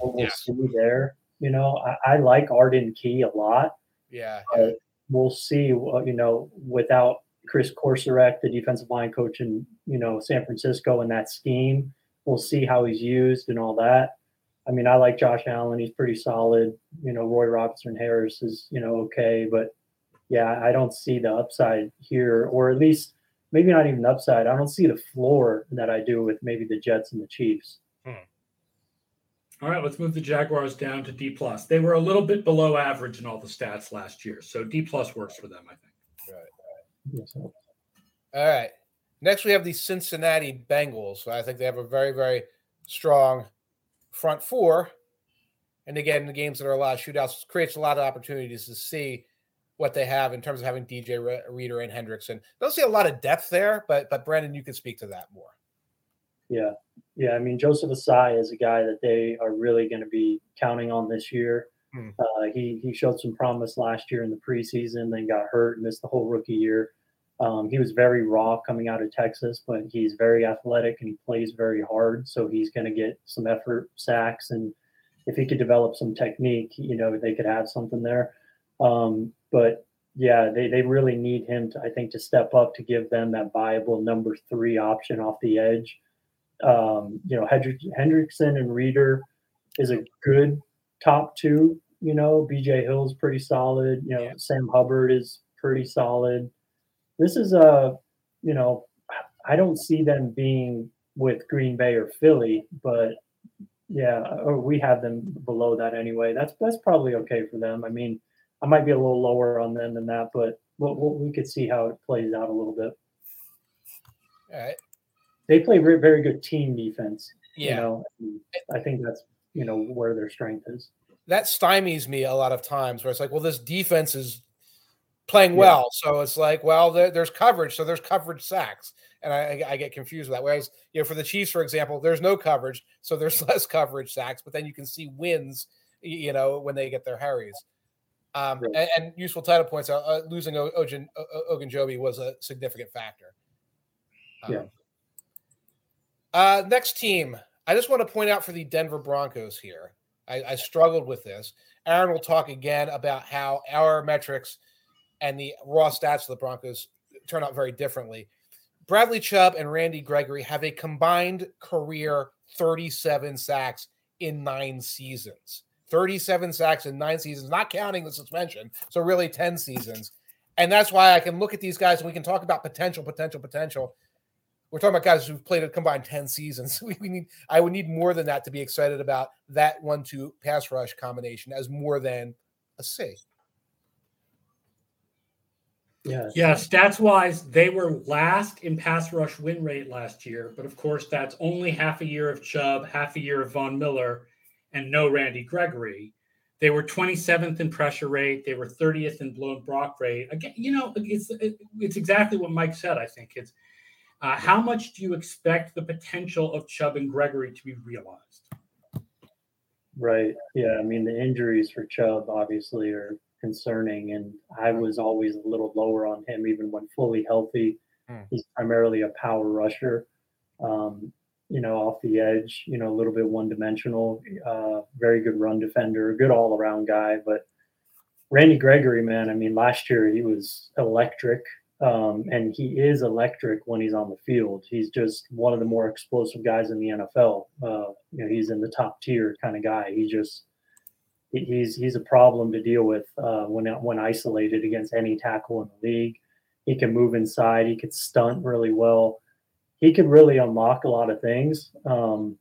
we'll yeah. see there. You know, I, I, like Arden Key a lot. Yeah. We'll see. You know, without Kris Kocurek, the defensive line coach in you know San Francisco, and that scheme, we'll see how he's used and all that. I mean, I like Josh Allen. He's pretty solid. You know, Roy Robertson Harris is, you know, okay. But yeah, I don't see the upside here, or at least maybe not even upside. I don't see the floor that I do with maybe the Jets and the Chiefs. Hmm. All right, let's move the Jaguars down to D plus. They were a little bit below average in all the stats last year, so D plus works for them, I think. Right. All right. Next, we have the Cincinnati Bengals. I think they have a very, very strong front four. And again, the games that are a lot of shootouts creates a lot of opportunities to see what they have in terms of having DJ Reader and Hendrickson. Don't see a lot of depth there, but but Brandon, you can speak to that more. Yeah, yeah. I mean, Joseph Ossai is a guy that they are really going to be counting on this year. Hmm. Uh, he he showed some promise last year in the preseason, then got hurt, and missed the whole rookie year. Um, he was very raw coming out of Texas, but he's very athletic and he plays very hard. So he's going to get some effort sacks. And if he could develop some technique, you know, they could have something there. Um, but yeah, they, they really need him to, I think, to step up to give them that viable number three option off the edge. Um, you know, Hendrick, Hendrickson and Reader is a good top two. You know, BJ Hill's pretty solid. You know, yeah. Sam Hubbard is pretty solid this is a, you know, I don't see them being with Green Bay or Philly, but yeah, or we have them below that anyway. That's that's probably okay for them. I mean, I might be a little lower on them than that, but we'll, we'll, we could see how it plays out a little bit. All right. They play very, very good team defense. Yeah. You know, I think that's you know where their strength is. That stymies me a lot of times, where it's like, well, this defense is playing well. Yeah. So it's like, well, there, there's coverage, so there's coverage sacks, and I, I, get confused with that. Whereas, you know, for the Chiefs, for example, there's no coverage, so there's less coverage sacks, but then you can see wins, you know, when they get their harries. Um, right. and, and, useful title points. Uh, uh, losing Ogun, Ogunjobi was a significant factor. Um, yeah. Uh, next team, I just want to point out for the Denver Broncos here. I, I struggled with this. Aaron will talk again about how our metrics – and the raw stats of the Broncos turn out very differently. Bradley Chubb and Randy Gregory have a combined career 37 sacks in nine seasons. 37 sacks in nine seasons, not counting the suspension. So, really 10 seasons. And that's why I can look at these guys and we can talk about potential, potential, potential. We're talking about guys who've played a combined 10 seasons. We, we need, I would need more than that to be excited about that one two pass rush combination as more than a C. Yeah. Yeah. Stats wise, they were last in pass rush win rate last year. But of course, that's only half a year of Chubb, half a year of Von Miller, and no Randy Gregory. They were 27th in pressure rate. They were 30th in blown block rate. Again, you know, it's it's exactly what Mike said. I think it's uh, how much do you expect the potential of Chubb and Gregory to be realized? Right. Yeah. I mean, the injuries for Chubb obviously are concerning. And I was always a little lower on him, even when fully healthy. Mm. He's primarily a power rusher, um, you know, off the edge, you know, a little bit one dimensional, uh, very good run defender, good all around guy. But Randy Gregory, man, I mean, last year he was electric. Um, and he is electric when he's on the field. He's just one of the more explosive guys in the NFL. Uh, you know, he's in the top tier kind of guy. He just he's he's a problem to deal with uh, when when isolated against any tackle in the league. He can move inside. He could stunt really well. He could really unlock a lot of things. Um,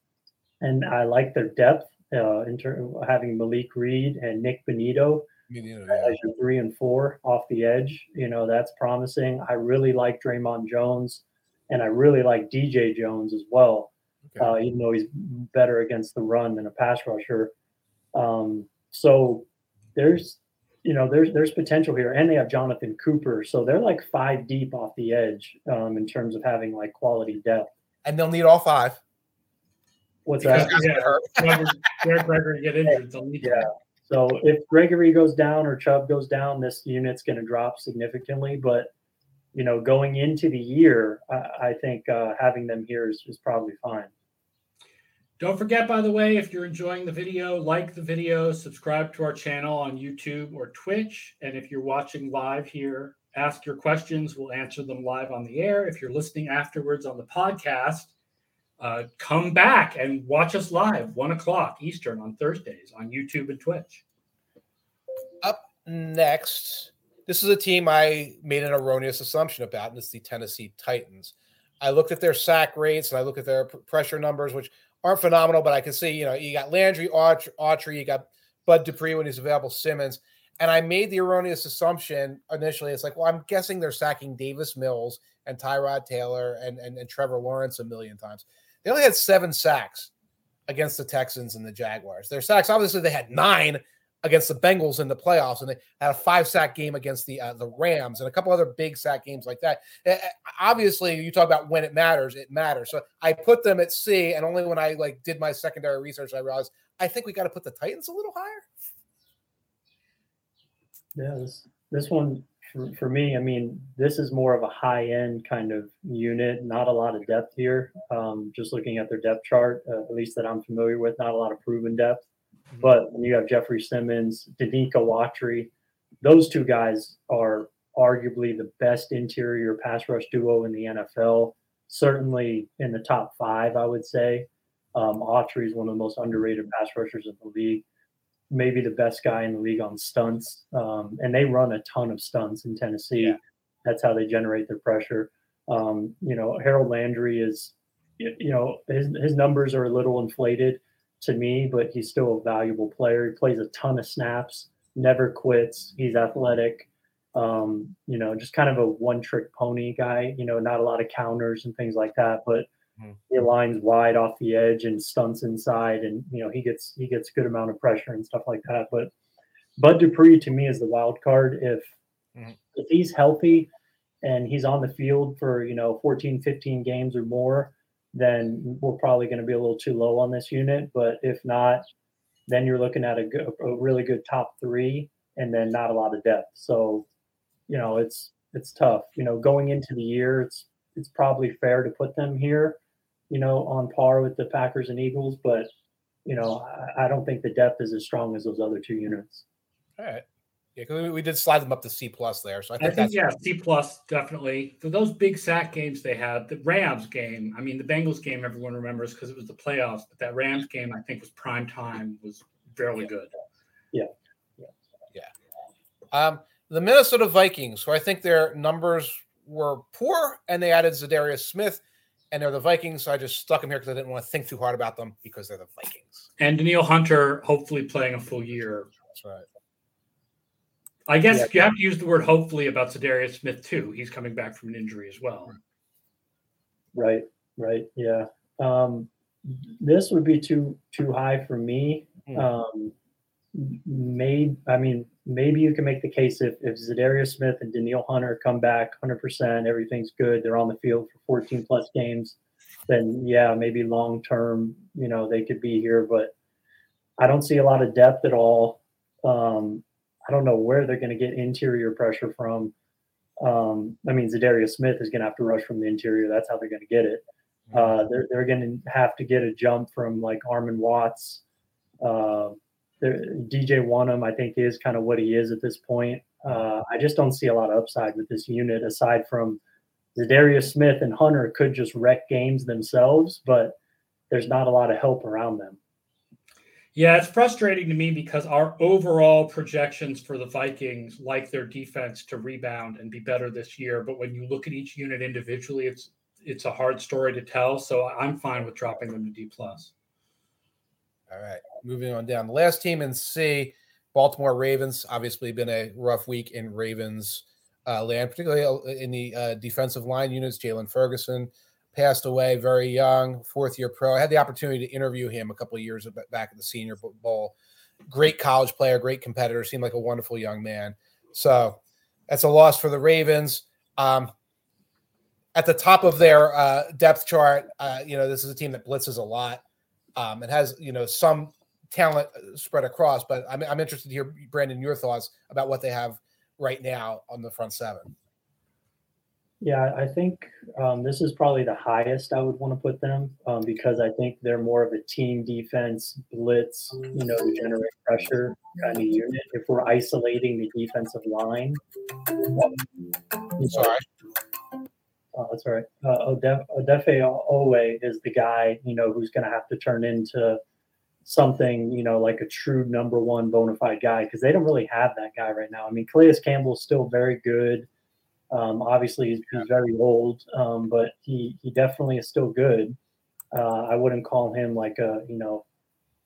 and I like their depth uh, in terms of having Malik Reed and Nik Bonitto, yeah. as your three and four off the edge. You know that's promising. I really like Dre'Mont Jones, and I really like DJ Jones as well. Okay. Uh, even though he's better against the run than a pass rusher. Um, so there's you know there's there's potential here, and they have Jonathan Cooper, so they're like five deep off the edge um, in terms of having like quality depth. And they'll need all five. What's that? Yeah, Derek Gregory get injured. They'll need yeah. So if Gregory goes down or Chubb goes down, this unit's going to drop significantly. But you know, going into the year, I, I think uh, having them here is, is probably fine. Don't forget, by the way, if you're enjoying the video, like the video, subscribe to our channel on YouTube or Twitch. And if you're watching live here, ask your questions. We'll answer them live on the air. If you're listening afterwards on the podcast, uh, come back and watch us live, one o'clock Eastern on Thursdays on YouTube and Twitch. Up next, this is a team I made an erroneous assumption about, and it's the Tennessee Titans. I looked at their sack rates and I looked at their pressure numbers, which aren't phenomenal, but I can see, you know, you got Landry, Autry, you got Bud Dupree when he's available, Simmons. And I made the erroneous assumption initially. It's like, well, I'm guessing they're sacking Davis Mills and Tyrod Taylor and, and, and Trevor Lawrence a million times. They only had seven sacks against the Texans and the Jaguars. Their sacks, obviously, they had nine against the Bengals in the playoffs, and they had a five sack game against the uh, the Rams and a couple other big sack games like that. Obviously, you talk about when it matters, it matters. So I put them at C, and only when I like did my secondary research, I realized I think we got to put the Titans a little higher. Yeah, this this one for, for me, I mean, this is more of a high end kind of unit, not a lot of depth here. Um, just looking at their depth chart, uh, at least that I'm familiar with, not a lot of proven depth. Mm-hmm. But when you have Jeffrey Simmons, Denico Autry, those two guys are arguably the best interior pass rush duo in the NFL. Certainly in the top five, I would say. Um, Autry is one of the most underrated pass rushers in the league maybe the best guy in the league on stunts. Um, and they run a ton of stunts in Tennessee. Yeah. That's how they generate their pressure. Um, you know, Harold Landry is, you know, his, his numbers are a little inflated to me, but he's still a valuable player. He plays a ton of snaps, never quits. He's athletic. Um, you know, just kind of a one trick pony guy, you know, not a lot of counters and things like that, but Mm-hmm. He aligns wide off the edge and stunts inside, and you know he gets he gets a good amount of pressure and stuff like that. But Bud Dupree to me is the wild card. If mm-hmm. if he's healthy and he's on the field for you know 14, 15 games or more, then we're probably going to be a little too low on this unit. But if not, then you're looking at a, a really good top three, and then not a lot of depth. So you know it's it's tough. You know, going into the year, it's it's probably fair to put them here you know, on par with the Packers and Eagles, but you know, I, I don't think the depth is as strong as those other two units. All right. Yeah, because we, we, did slide them up to C plus there. So I think, I think yeah, C plus definitely. For those big sack games they had, the Rams game, I mean the Bengals game everyone remembers because it was the playoffs, but that Rams game I think was prime time, was fairly yeah. good. Yeah. Yeah. Yeah. Um, the Minnesota Vikings, who I think their numbers were poor and they added Za'Darius Smith and they're the Vikings. So I just stuck them here because I didn't want to think too hard about them because they're the Vikings. And Danielle Hunter, hopefully playing a full year. That's right. I guess yeah. you have to use the word hopefully about Za'Darius Smith too. He's coming back from an injury as well. Right, right, yeah. Um, this would be too too high for me. Mm. Um, maybe I mean maybe you can make the case if, if Za'Darius Smith and Danielle Hunter come back 100%, everything's good, they're on the field for 14 plus games, then yeah, maybe long term, you know, they could be here. But I don't see a lot of depth at all. Um, I don't know where they're going to get interior pressure from. Um, I mean, Za'Darius Smith is going to have to rush from the interior. That's how they're going to get it. Uh, they're they're going to have to get a jump from like Armon Watts. Uh, DJ Wonnum, I think, is kind of what he is at this point. Uh, I just don't see a lot of upside with this unit aside from Za'Darius Smith and Hunter could just wreck games themselves, but there's not a lot of help around them. Yeah, it's frustrating to me because our overall projections for the Vikings like their defense to rebound and be better this year. But when you look at each unit individually, it's it's a hard story to tell. So I'm fine with dropping them to D plus. All right, moving on down. The last team in C, Baltimore Ravens. Obviously, been a rough week in Ravens uh, land, particularly uh, in the uh, defensive line units. Jalen Ferguson passed away very young, fourth year pro. I had the opportunity to interview him a couple of years back at the Senior Bowl. Great college player, great competitor. Seemed like a wonderful young man. So that's a loss for the Ravens. Um, at the top of their uh, depth chart, uh, you know, this is a team that blitzes a lot. Um, it has you know some talent uh, spread across. But I'm I'm interested to hear Brandon your thoughts about what they have right now on the front seven. Yeah, I think um, this is probably the highest I would want to put them um, because I think they're more of a team defense blitz, you know, to generate pressure kind of unit. If we're isolating the defensive line, sorry, oh, that's all right. Uh, Odef- Odafe Oweh is the guy, you know, who's going to have to turn into something, you know, like a true number one bona fide guy because they don't really have that guy right now. I mean, Calais Campbell's still very good. Um, obviously, he's, he's, very old, um, but he he definitely is still good. Uh, I wouldn't call him like a you know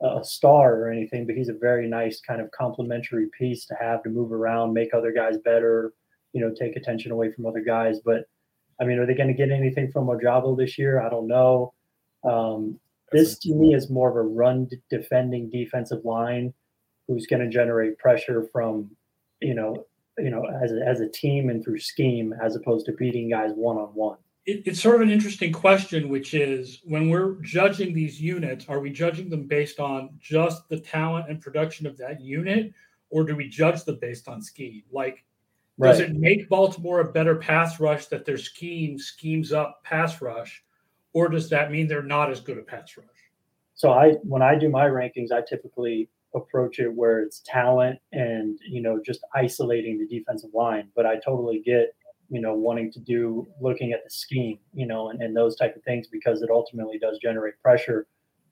a star or anything, but he's a very nice kind of complementary piece to have to move around, make other guys better, you know, take attention away from other guys. But I mean, are they going to get anything from Ojabo this year? I don't know. Um, this to me is more of a run defending defensive line who's going to generate pressure from you know you know, as a, as a team and through scheme, as opposed to beating guys one on one. It's sort of an interesting question, which is when we're judging these units, are we judging them based on just the talent and production of that unit, or do we judge them based on scheme? Like, right. does it make Baltimore a better pass rush that their scheme schemes up pass rush, or does that mean they're not as good a pass rush? So I, when I do my rankings, I typically approach it where it's talent and you know just isolating the defensive line but i totally get you know wanting to do looking at the scheme you know and, and those type of things because it ultimately does generate pressure.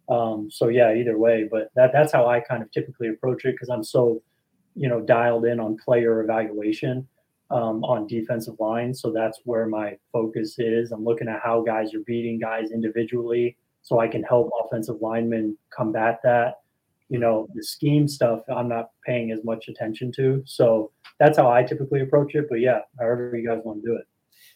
Um, so yeah either way but that that's how i kind of typically approach it because i'm so you know dialed in on player evaluation um, on defensive line. So that's where my focus is. I'm looking at how guys are beating guys individually so i can help offensive linemen combat that you know the scheme stuff i'm not paying as much attention to. So that's how i typically approach it but yeah however you guys want to do it.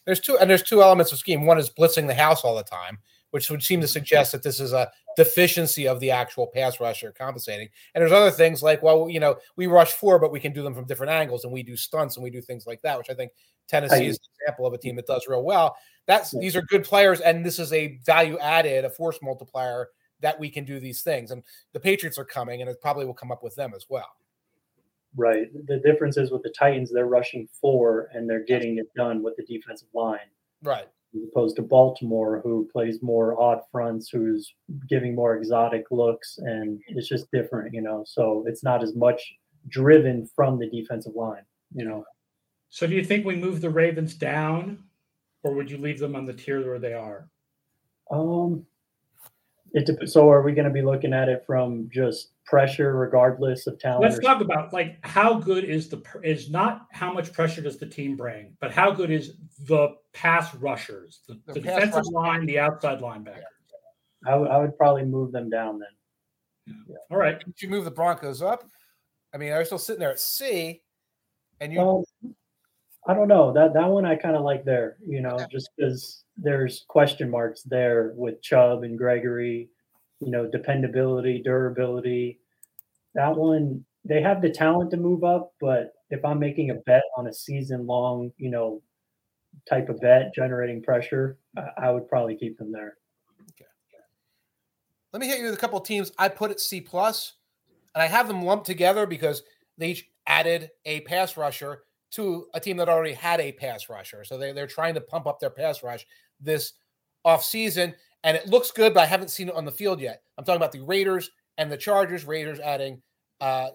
There's two and there's two elements of scheme. One is blitzing the house all the time which would seem to suggest that this is a deficiency of the actual pass rusher compensating. And there's other things like well you know we rush four but we can do them from different angles and we do stunts and we do things like that which i think tennessee is an example of a team that does real well. That's these are good players and this is a value added a force multiplier that we can do these things. And the Patriots are coming, and it probably will come up with them as well. Right. The difference is with the Titans, they're rushing four and they're getting it done with the defensive line. Right. As opposed to Baltimore, who plays more odd fronts, who's giving more exotic looks, and it's just different, you know. So it's not as much driven from the defensive line, you know. So do you think we move the Ravens down, or would you leave them on the tier where they are? Um, it so are we going to be looking at it from just pressure regardless of talent let's talk about like how good is the is not how much pressure does the team bring but how good is the pass rushers the, the, the defensive line the outside linebackers? I, w- I would probably move them down then. Yeah. Yeah. all right. Did you move the broncos up? I mean they're still sitting there at c? And you well, i don't know that that one i kind of like there you know just because there's question marks there with Chubb and Gregory, you know, dependability, durability. That one, they have the talent to move up, but if I'm making a bet on a season long, you know, type of bet generating pressure, I, would probably keep them there. Okay. Let me hit you with a couple teams. I put it C plus, and I have them lumped together because they each added a pass rusher to a team that already had a pass rusher. So they, they're trying to pump up their pass rush this offseason. And it looks good, but I haven't seen it on the field yet. I'm talking about the Raiders and the Chargers. Raiders adding uh,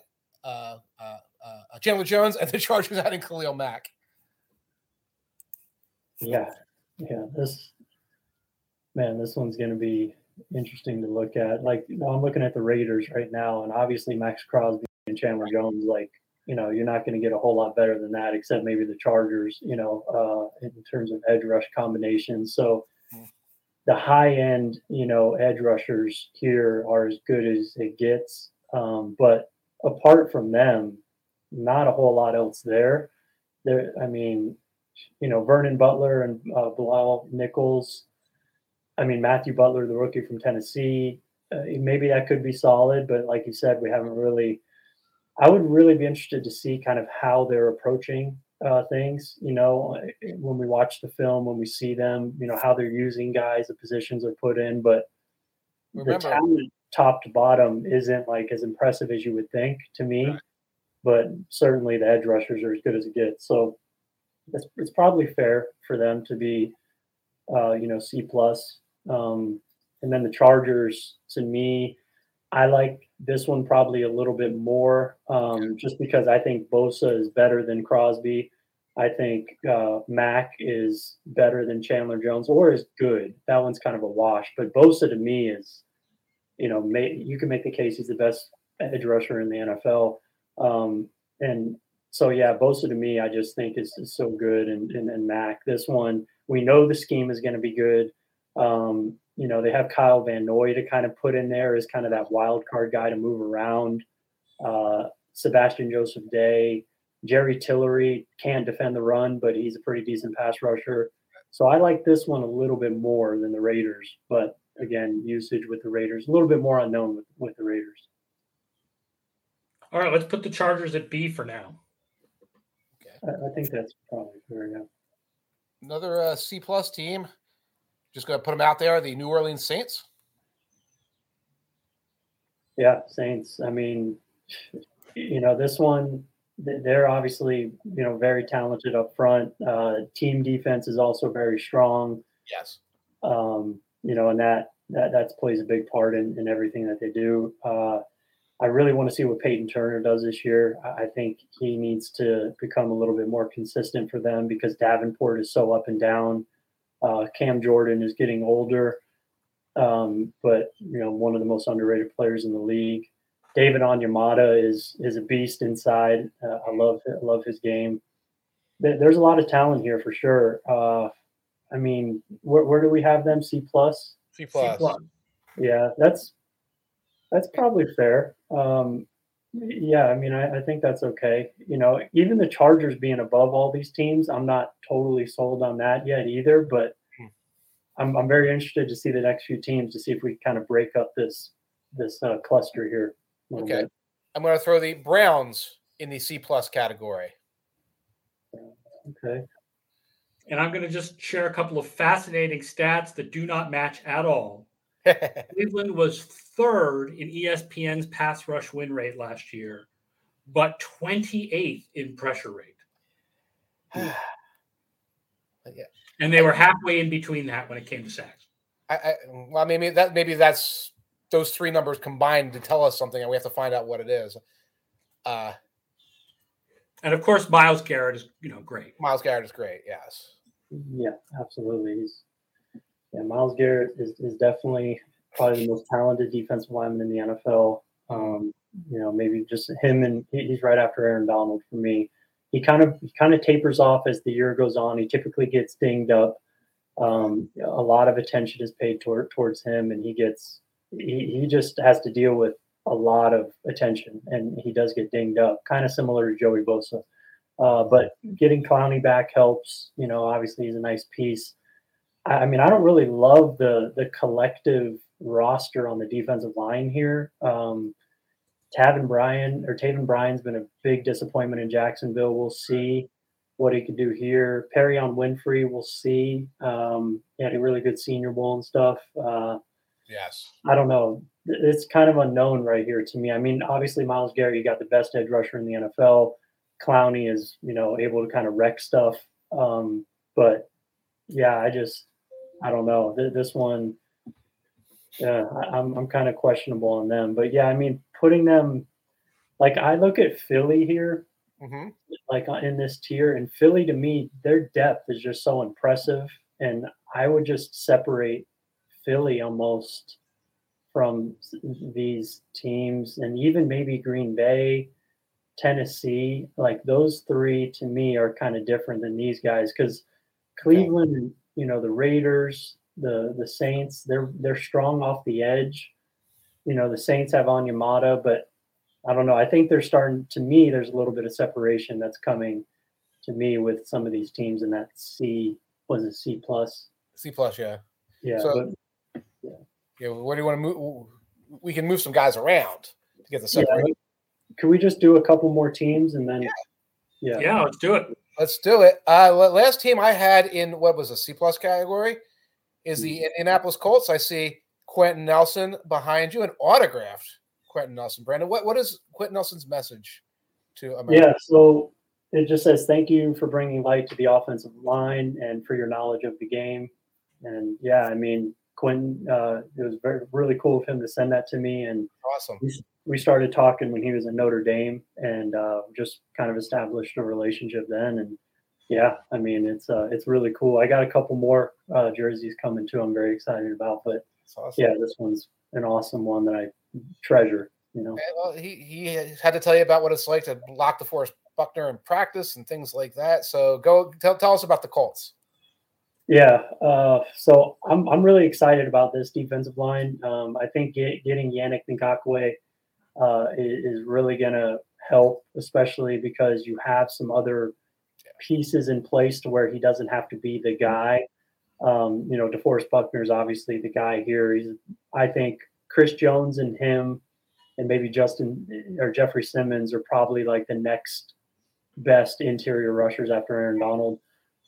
uh, uh, uh Chandler Jones and the Chargers adding Khalil Mack. Yeah. Yeah. This, man, this one's going to be interesting to look at. Like, I'm looking at the Raiders right now, and obviously Maxx Crosby and Chandler Jones, like, you know, you're not going to get a whole lot better than that, except maybe the Chargers, you know, uh, in terms of edge rush combinations. So mm. the high end, you know, edge rushers here are as good as it gets. Um, but apart from them, not a whole lot else there. There, I mean, you know, Vernon Butler and uh, Bilal Nichols. I mean, Matthew Butler, the rookie from Tennessee. Uh, maybe that could be solid, but like you said, we haven't really I would really be interested to see kind of how they're approaching uh, things. You know, when we watch the film, when we see them, you know, how they're using guys, the positions are put in. But remember, talent, top to bottom isn't like as impressive as you would think to me. Right. But certainly the edge rushers are as good as it gets. So it's, it's probably fair for them to be, uh, you know, C plus. Um, and then the Chargers, to me, I like this one probably a little bit more, um, just because I think Bosa is better than Crosby. I think uh, Mack is better than Chandler Jones, or is good. That one's kind of a wash. But Bosa to me is, you know, may, you can make the case he's the best edge rusher in the NFL. Um, and so yeah, Bosa to me, I just think is, is so good. And, and and Mack, this one, we know the scheme is going to be good. Um, you know, they have Kyle Van Noy to kind of put in there as kind of that wild card guy to move around. Uh, Sebastian Joseph Day, Jerry Tillery can't defend the run, but he's a pretty decent pass rusher. So I like this one a little bit more than the Raiders, but again, usage with the Raiders, a little bit more unknown with, with the Raiders. All right, let's put the Chargers at B for now. Okay. I, I think that's probably fair, yeah. Another uh, C plus team. Just going to put them out there. The New Orleans Saints. Yeah, Saints. I mean, you know, this one they're obviously you know very talented up front. Uh, team defense is also very strong. Yes. Um, you know, and that that that plays a big part in, in everything that they do. Uh, I really want to see what Payton Turner does this year. I think he needs to become a little bit more consistent for them because Davenport is so up and down. Uh, Cam Jordan is getting older, um, but you know one of the most underrated players in the league. David Onyemata is is a beast inside. Uh, I love I love his game. There's a lot of talent here for sure. Uh, I mean, where, where do we have them? C plus. C plus. Yeah, that's that's probably fair. Um, yeah, I mean, I, I, think that's okay. You know, even the Chargers being above all these teams, I'm not totally sold on that yet either. But hmm. I'm, I'm very interested to see the next few teams to see if we kind of break up this this uh, cluster here. Okay, bit. I'm going to throw the Browns in the C plus category. Okay. And I'm going to just share a couple of fascinating stats that do not match at all. Cleveland was third in ESPN's pass rush win rate last year, but 28th in pressure rate. yeah. And they were halfway in between that when it came to sacks. I, I well, maybe that maybe that's those three numbers combined to tell us something, and we have to find out what it is. Uh, and of course, Myles Garrett is you know great. Myles Garrett is great. Yes. Yeah, absolutely. He's yeah, Myles Garrett is, is definitely probably the most talented defensive lineman in the NFL. Um, you know, maybe just him and he's right after Aaron Donald for me. He kind of he kind of tapers off as the year goes on. He typically gets dinged up. Um, a lot of attention is paid toward, towards him, and he gets he, he just has to deal with a lot of attention, and he does get dinged up, kind of similar to Joey Bosa. Uh, but getting Clowney back helps. You know, obviously he's a nice piece. I, mean, I don't really love the the collective roster on the defensive line here. Um, Taven Bryan or Taven Bryan's been a big disappointment in Jacksonville. We'll see what he can do here. Perrion Winfrey, we'll see. Um, he had a really good Senior Bowl and stuff. Uh, yes. I don't know. It's kind of unknown right here to me. I mean, obviously Myles Garrett, you got the best edge rusher in the NFL. Clowney is, you know, able to kind of wreck stuff. Um, but yeah, I just, I don't know. This one, yeah, I'm I'm kind of questionable on them. But yeah, I mean, putting them like I look at Philly here, mm-hmm. like uh, in this tier, and Philly to me, their depth is just so impressive, and I would just separate Philly almost from these teams, and even maybe Green Bay, Tennessee. Like those three to me are kind of different than these guys because Cleveland, you know, the Raiders, the the Saints. They're they're strong off the edge. You know, the Saints have Onyemata, but I don't know. I think they're starting. To me, there's a little bit of separation that's coming to me with some of these teams in that C was it C plus. C plus, yeah. Yeah. So, but, yeah. yeah. Where do you want to move? We can move some guys around to get the separation. Yeah. Can we just do a couple more teams and then? Yeah. Yeah. Yeah. Let's do it. Let's do it. Uh, last team I had in what was a C plus category is the Indianapolis Colts. I see Quenton Nelson behind you, an autographed Quenton Nelson. Brandon, what, what is Quenton Nelson's message to America? Yeah, so it just says thank you for bringing light to the offensive line and for your knowledge of the game. And yeah, I mean, Quenton, uh, it was very really cool of him to send that to me. And awesome. We, started talking when he was in Notre Dame, and uh, just kind of established a relationship then. And yeah, I mean, it's uh, it's really cool. I got a couple more uh, jerseys coming too. I'm very excited about, but awesome. yeah, this one's an awesome one that I treasure. You know, well, he he had to tell you about what it's like to lock DeForest Buckner in practice and things like that. So go tell, tell us about the Colts. Yeah, uh, so I'm I'm really excited about this defensive line. Um, I think get, getting Yannick Ngakoue uh, is, is really going to help, especially because you have some other pieces in place to where he doesn't have to be the guy. Um, you know, DeForest Buckner is obviously the guy here. He's, I think, Chris Jones and him, and maybe Justin or Jeffrey Simmons are probably like the next best interior rushers after Aaron Donald.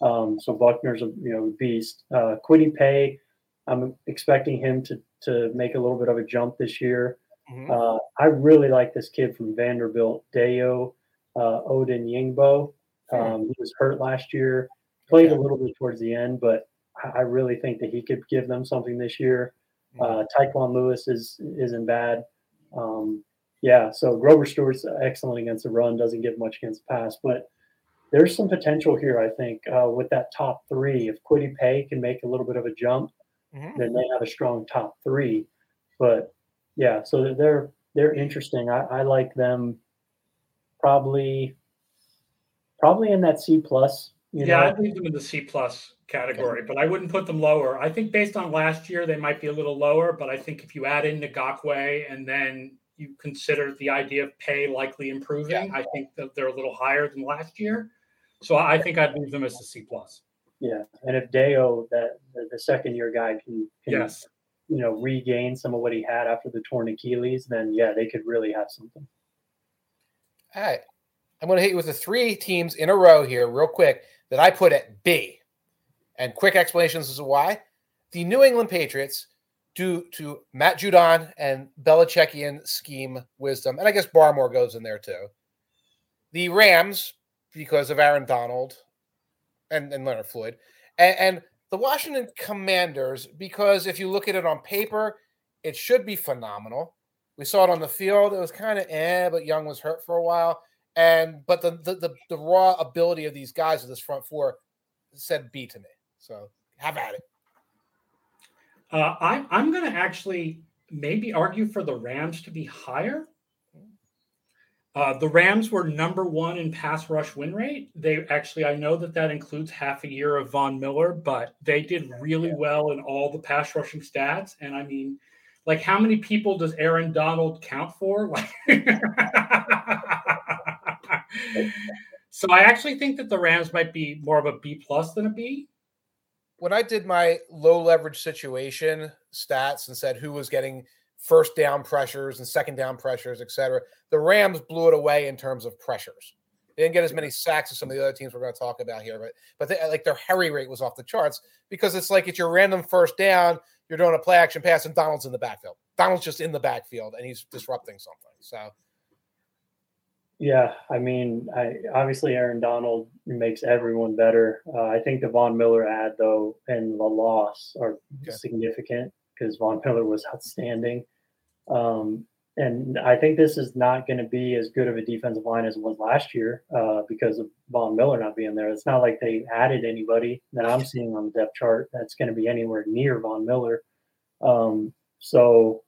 Um, so Buckner's a you know beast. Uh, Kwity Paye, I'm expecting him to to make a little bit of a jump this year. Mm-hmm. Uh, I really like this kid from Vanderbilt, Dayo uh, Odeyingbo. Hmm. Um, he was hurt last year, played a little bit towards the end, but I really think that he could give them something this year. Mm-hmm. Uh, Tyquan Lewis is isn't bad. Um, yeah, so Grover Stewart's excellent against the run, doesn't give much against the pass, but there's some potential here, I think, uh, with that top three. If Kwity Paye can make a little bit of a jump, mm-hmm. then they have a strong top three. But yeah, so they're they're interesting. I, I like them probably probably in that C plus. yeah, I leave them in the C plus category, but I wouldn't put them lower. I think based on last year, they might be a little lower, but I think if you add in Ngakoue and then you consider the idea of Paye likely improving, yeah. I think that they're a little higher than last year. So I think I'd leave them as a C plus. Yeah, and if Dayo, that the, the second year guy, can, can yes, you know, regain some of what he had after the torn Achilles, then yeah, they could really have something. All right, I'm going to hit you with the three teams in a row here, real quick, that I put at B, and quick explanations as to why. The New England Patriots due to Matt Judon and Belichickian scheme wisdom, and I guess Barmore goes in there too. The Rams, because of Aaron Donald and, and Leonard Floyd, and, and the Washington Commanders, because if you look at it on paper, it should be phenomenal. We saw it on the field; it was kind of eh, but Young was hurt for a while, and but the the, the, the raw ability of these guys of this front four said B to me. So have at it. Uh, I'm I'm going to actually maybe argue for the Rams to be higher. Uh, the Rams were number one in pass rush win rate. They actually, I know that that includes half a year of Von Miller, but they did really well in all the pass rushing stats. And I mean, like, how many people does Aaron Donald count for? so I actually think that the Rams might be more of a B plus than a B when I did my low leverage situation stats and said who was getting first down pressures and second down pressures, et cetera, the Rams blew it away in terms of pressures. They didn't get as many sacks as some of the other teams we're going to talk about here, but but they, like their hurry rate was off the charts because it's like it's your random first down, you're doing a play action pass, and Donald's in the backfield. Donald's just in the backfield and he's disrupting something. So yeah, I mean, I obviously Aaron Donald makes everyone better. Uh, I think the Von Miller ad though and the loss are okay. significant because Von Miller was outstanding. Um, and I think this is not going to be as good of a defensive line as it was last year uh, because of Von Miller not being there. It's not like they added anybody that I'm seeing on the depth chart that's going to be anywhere near Von Miller. Um, so,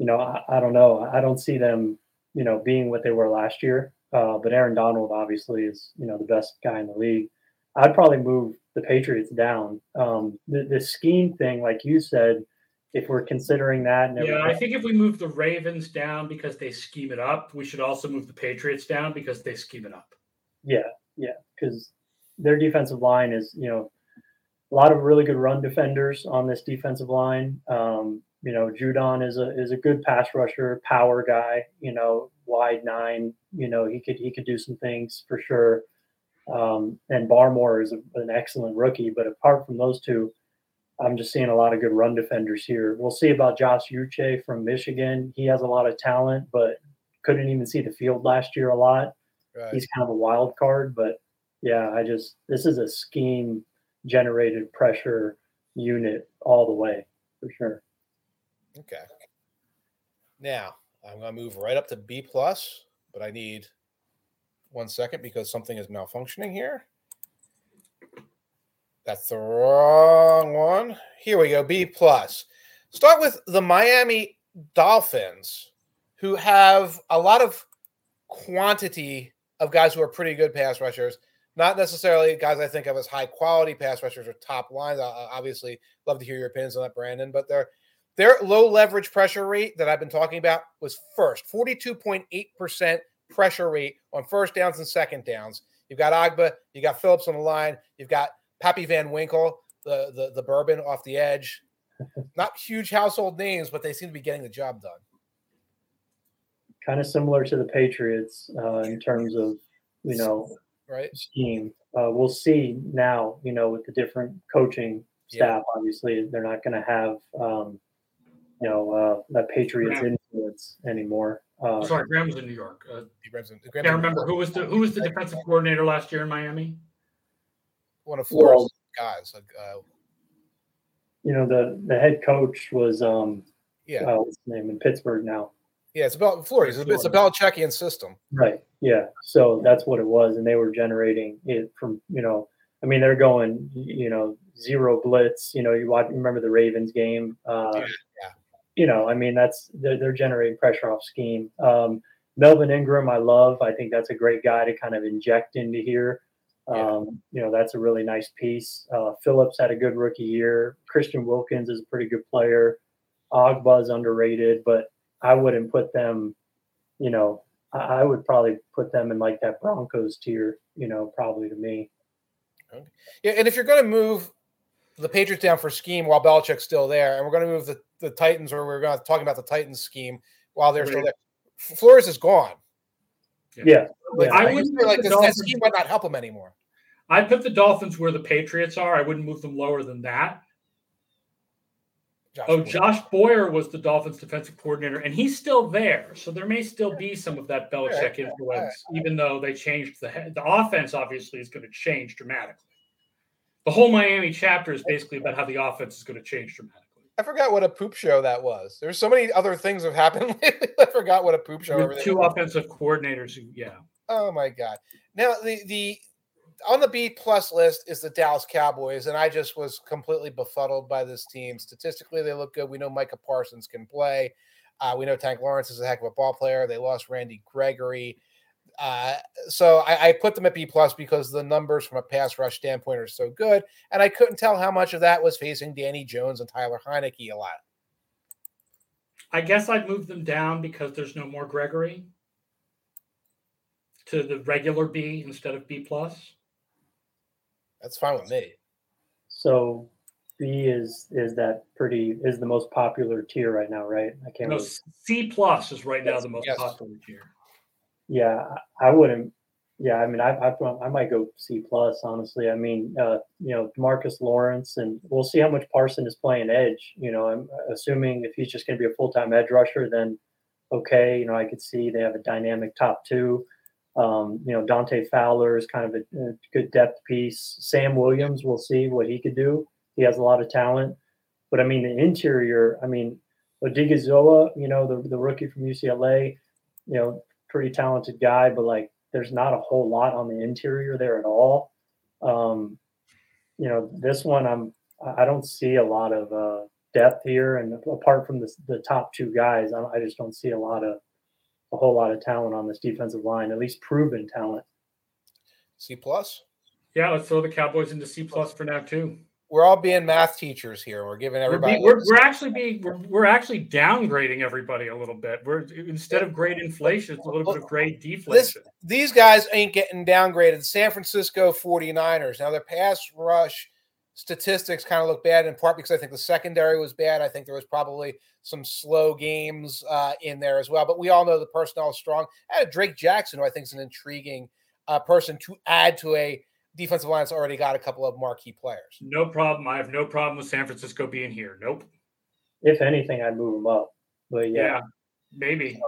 you know, I, I don't know. I don't see them you know, being what they were last year. Uh, but Aaron Donald obviously is, you know, the best guy in the league. I'd probably move the Patriots down. Um, the, the scheme thing, like you said, if we're considering that. yeah, I think if we move the Ravens down because they scheme it up, we should also move the Patriots down because they scheme it up. Yeah, yeah, because their defensive line is, you know, a lot of really good run defenders on this defensive line. Um, you know, Judon is a is a good pass rusher, power guy. You know, wide nine. You know, he could he could do some things for sure. Um, and Barmore is a, an excellent rookie, but apart from those two, I'm just seeing a lot of good run defenders here. We'll see about Josh Uche from Michigan. He has a lot of talent, but couldn't even see the field last year a lot. Right. He's kind of a wild card, but yeah, I just this is a scheme generated pressure unit all the way for sure. Okay. Now I'm going to move right up to B plus, but I need one second because something is malfunctioning here. That's the wrong one. Here we go. B plus. Start with the Miami Dolphins, who have a lot of quantity of guys who are pretty good pass rushers. Not necessarily guys I think of as high quality pass rushers or top lines. I obviously love to hear your opinions on that, Brandon. But their their low leverage pressure rate that I've been talking about was first, 42.8% pressure rate on first downs and second downs. You've got Ogbah, you got Phillips on the line, you've got Pappy Van Winkle, the, the, the bourbon off the edge. Not huge household names, but they seem to be getting the job done. Kind of similar to the Patriots uh, in terms of, you know, right scheme. Uh, we'll see now, you know, with the different coaching staff. Yeah. Obviously, they're not going to have, um, you know, uh, that Patriots Graham. influence anymore. Uh, Sorry, Graham was in New York. Uh, I can't remember who was the who was the defensive coordinator last year in Miami. One of Florida's well, guys. Uh, you know, the the head coach was um, yeah, uh, what's his name in Pittsburgh now. Yeah, it's about Florida. It's, it's a Belichickian system. Right. Yeah. So that's what it was, and they were generating it from you know. I mean, they're going you know zero blitz. You know, you watch. Remember the Ravens game? Uh, yeah. You know, I mean, that's they're, they're generating pressure off scheme. Um, Melvin Ingram, I love. I think that's a great guy to kind of inject into here. Um, You know, that's a really nice piece. Uh, Phillips had a good rookie year. Christian Wilkins is a pretty good player. Ogbah's underrated, but I wouldn't put them, you know, I, I would probably put them in like that Broncos tier, you know, probably to me. Okay. Yeah, and if you're going to move the Patriots down for scheme while Belichick's still there, and we're going to move the, the Titans, or we're going to talk about the Titans scheme while they're right. still there. Flores is gone. Yeah, yeah. Like, I wouldn't like this, that scheme might not help him anymore. I'd put the Dolphins where the Patriots are. I wouldn't move them lower than that. Josh oh, Boyer. Josh Boyer was the Dolphins defensive coordinator, and he's still there. So there may still be some of that Belichick influence, even though they changed the the offense. Obviously, is going to change dramatically the whole Miami chapter is basically about how the offense is going to change dramatically. I forgot what a poop show that was. There's so many other things have happened lately. I forgot what a poop show. With two was. offensive coordinators. Who, yeah. Oh my god. Now the the on the B plus list is the Dallas Cowboys, and I just was completely befuddled by this team. Statistically, they look good. We know Micah Parsons can play. Uh, we know Tank Lawrence is a heck of a ball player. They lost Randy Gregory. Uh, so I, I, put them at B plus because the numbers from a pass rush standpoint are so good, and I couldn't tell how much of that was facing Danny Jones and Taylor Heinicke a lot. I guess I'd move them down because there's no more Gregory to the regular B instead of B plus. That's fine with me. So B is is that pretty is the most popular tier right now, right? I can't. No, C plus is right now the most yes. popular tier. Yeah, I wouldn't. Yeah, I mean, I I, I might go C plus. Honestly, I mean, uh, you know, Marcus Lawrence, and we'll see how much Parson is playing edge. You know, I'm assuming if he's just going to be a full time edge rusher, then okay. You know, I could see they have a dynamic top two. Um, you know, Dante Fowler is kind of a, a, good depth piece. Sam Williams, we'll see what he could do. He has a lot of talent. But I mean, the interior, I mean, Odighizuwa, you know, the, the rookie from UCLA, you know, pretty talented guy, but like there's not a whole lot on the interior there at all. Um, you know, this one I'm I don't see a lot of uh, depth here, and apart from the the top two guys, I, I just don't see a lot of a whole lot of talent on this defensive line, at least proven talent. C plus. Yeah, let's throw the Cowboys into C plus for now too we're all being math teachers here. We're giving everybody. We're, we're, we're actually being we're, we're actually downgrading everybody a little bit. We're instead of grade inflation, it's a little bit of grade deflation. This, these guys ain't getting downgraded. San Francisco 49ers. Now their pass rush statistics kind of look bad in part because I think the secondary was bad. I think there was probably some slow games uh, in there as well. But we all know the personnel is strong. I had Drake Jackson, who I think is an intriguing uh, person to add to a defensive line that's already got a couple of marquee players. No problem. I have no problem with San Francisco being here. Nope. If anything, I'd move them up. But yeah, Yeah, maybe.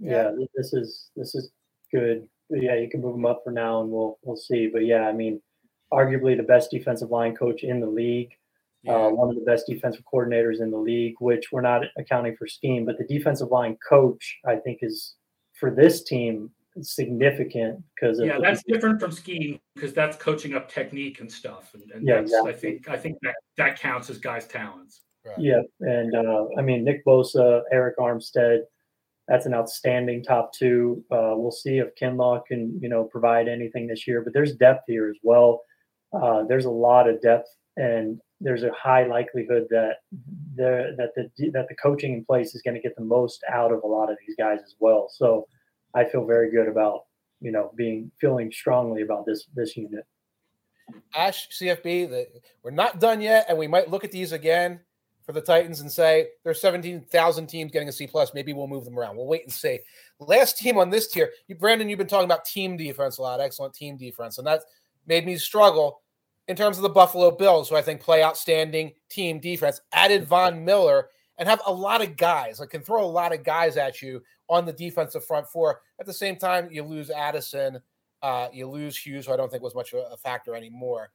yeah, this is this is good. But yeah, you can move them up for now, and we'll we'll see. But yeah, I mean, arguably the best defensive line coach in the league, Yeah. uh, one of the best defensive coordinators in the league. Which we're not accounting for scheme, but the defensive line coach, I think, is for this team significant because Yeah, that's different from skiing because that's coaching up technique and stuff. And, and Yeah, that's, I think I think that that counts as guys' talents. Yeah, and uh, I mean Nick Bosa, Arik Armstead, that's an outstanding top two. Uh, we'll see if Kinlaw can you know provide anything this year, but there's depth here as well. Uh, there's a lot of depth, and there's a high likelihood that the that the that the coaching in place is going to get the most out of a lot of these guys as well. So I feel very good about you know being feeling strongly about this this unit. Ash CFB, that we're not done yet, and we might look at these again for the Titans and say there's 17,000 teams getting a C plus. Maybe we'll move them around. We'll wait and see. Last team on this tier, you Brandon, you've been talking about team defense a lot, excellent team defense, and that made me struggle in terms of the Buffalo Bills, who I think play outstanding team defense. Added Von Miller and have a lot of guys, like can throw a lot of guys at you on the defensive front four. At the same time, you lose Addison. Uh, you lose Hughes, who I don't think was much of a factor anymore.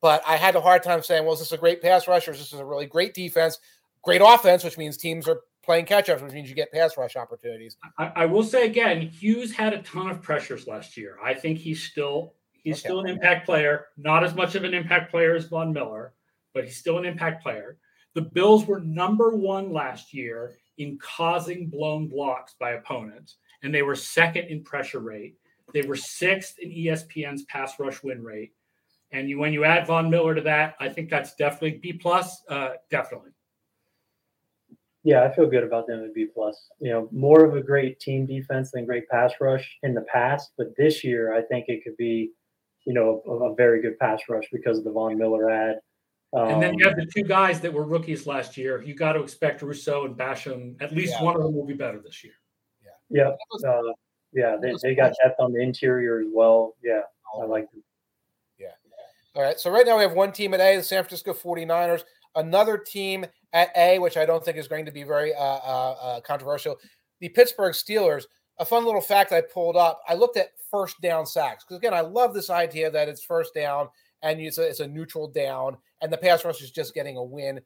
But I had a hard time saying, well, is this a great pass rush or is this a really great defense, great offense, which means teams are playing catch up, which means you get pass rush opportunities. I, I will say again, Hughes had a ton of pressures last year. I think he's still he's Okay. still an impact player, not as much of an impact player as Von Miller, but he's still an impact player. The Bills were number one last year in causing blown blocks by opponents, and they were second in pressure rate. They were sixth in ESPN's pass rush win rate. And you, when you add Von Miller to that, I think that's definitely B plus. Uh, definitely. Yeah, I feel good about them at B plus. You know, more of a great team defense than great pass rush in the past, but this year I think it could be, you know, a, a very good pass rush because of the Von Miller ad. Um, And then you have the two guys that were rookies last year. You got to expect Rousseau and Basham. At least Yeah. one of them will be better this year. yeah, uh, yeah, they, they got depth on the interior as well. Yeah, I like them. Yeah. All right. So right now we have one team at A, the San Francisco 49ers, another team at A, which I don't think is going to be very uh, uh, uh, controversial. The Pittsburgh Steelers. A fun little fact I pulled up. I looked at first down sacks because again, I love this idea that it's first down and it's a, it's a neutral down, and the pass rush is just getting a win.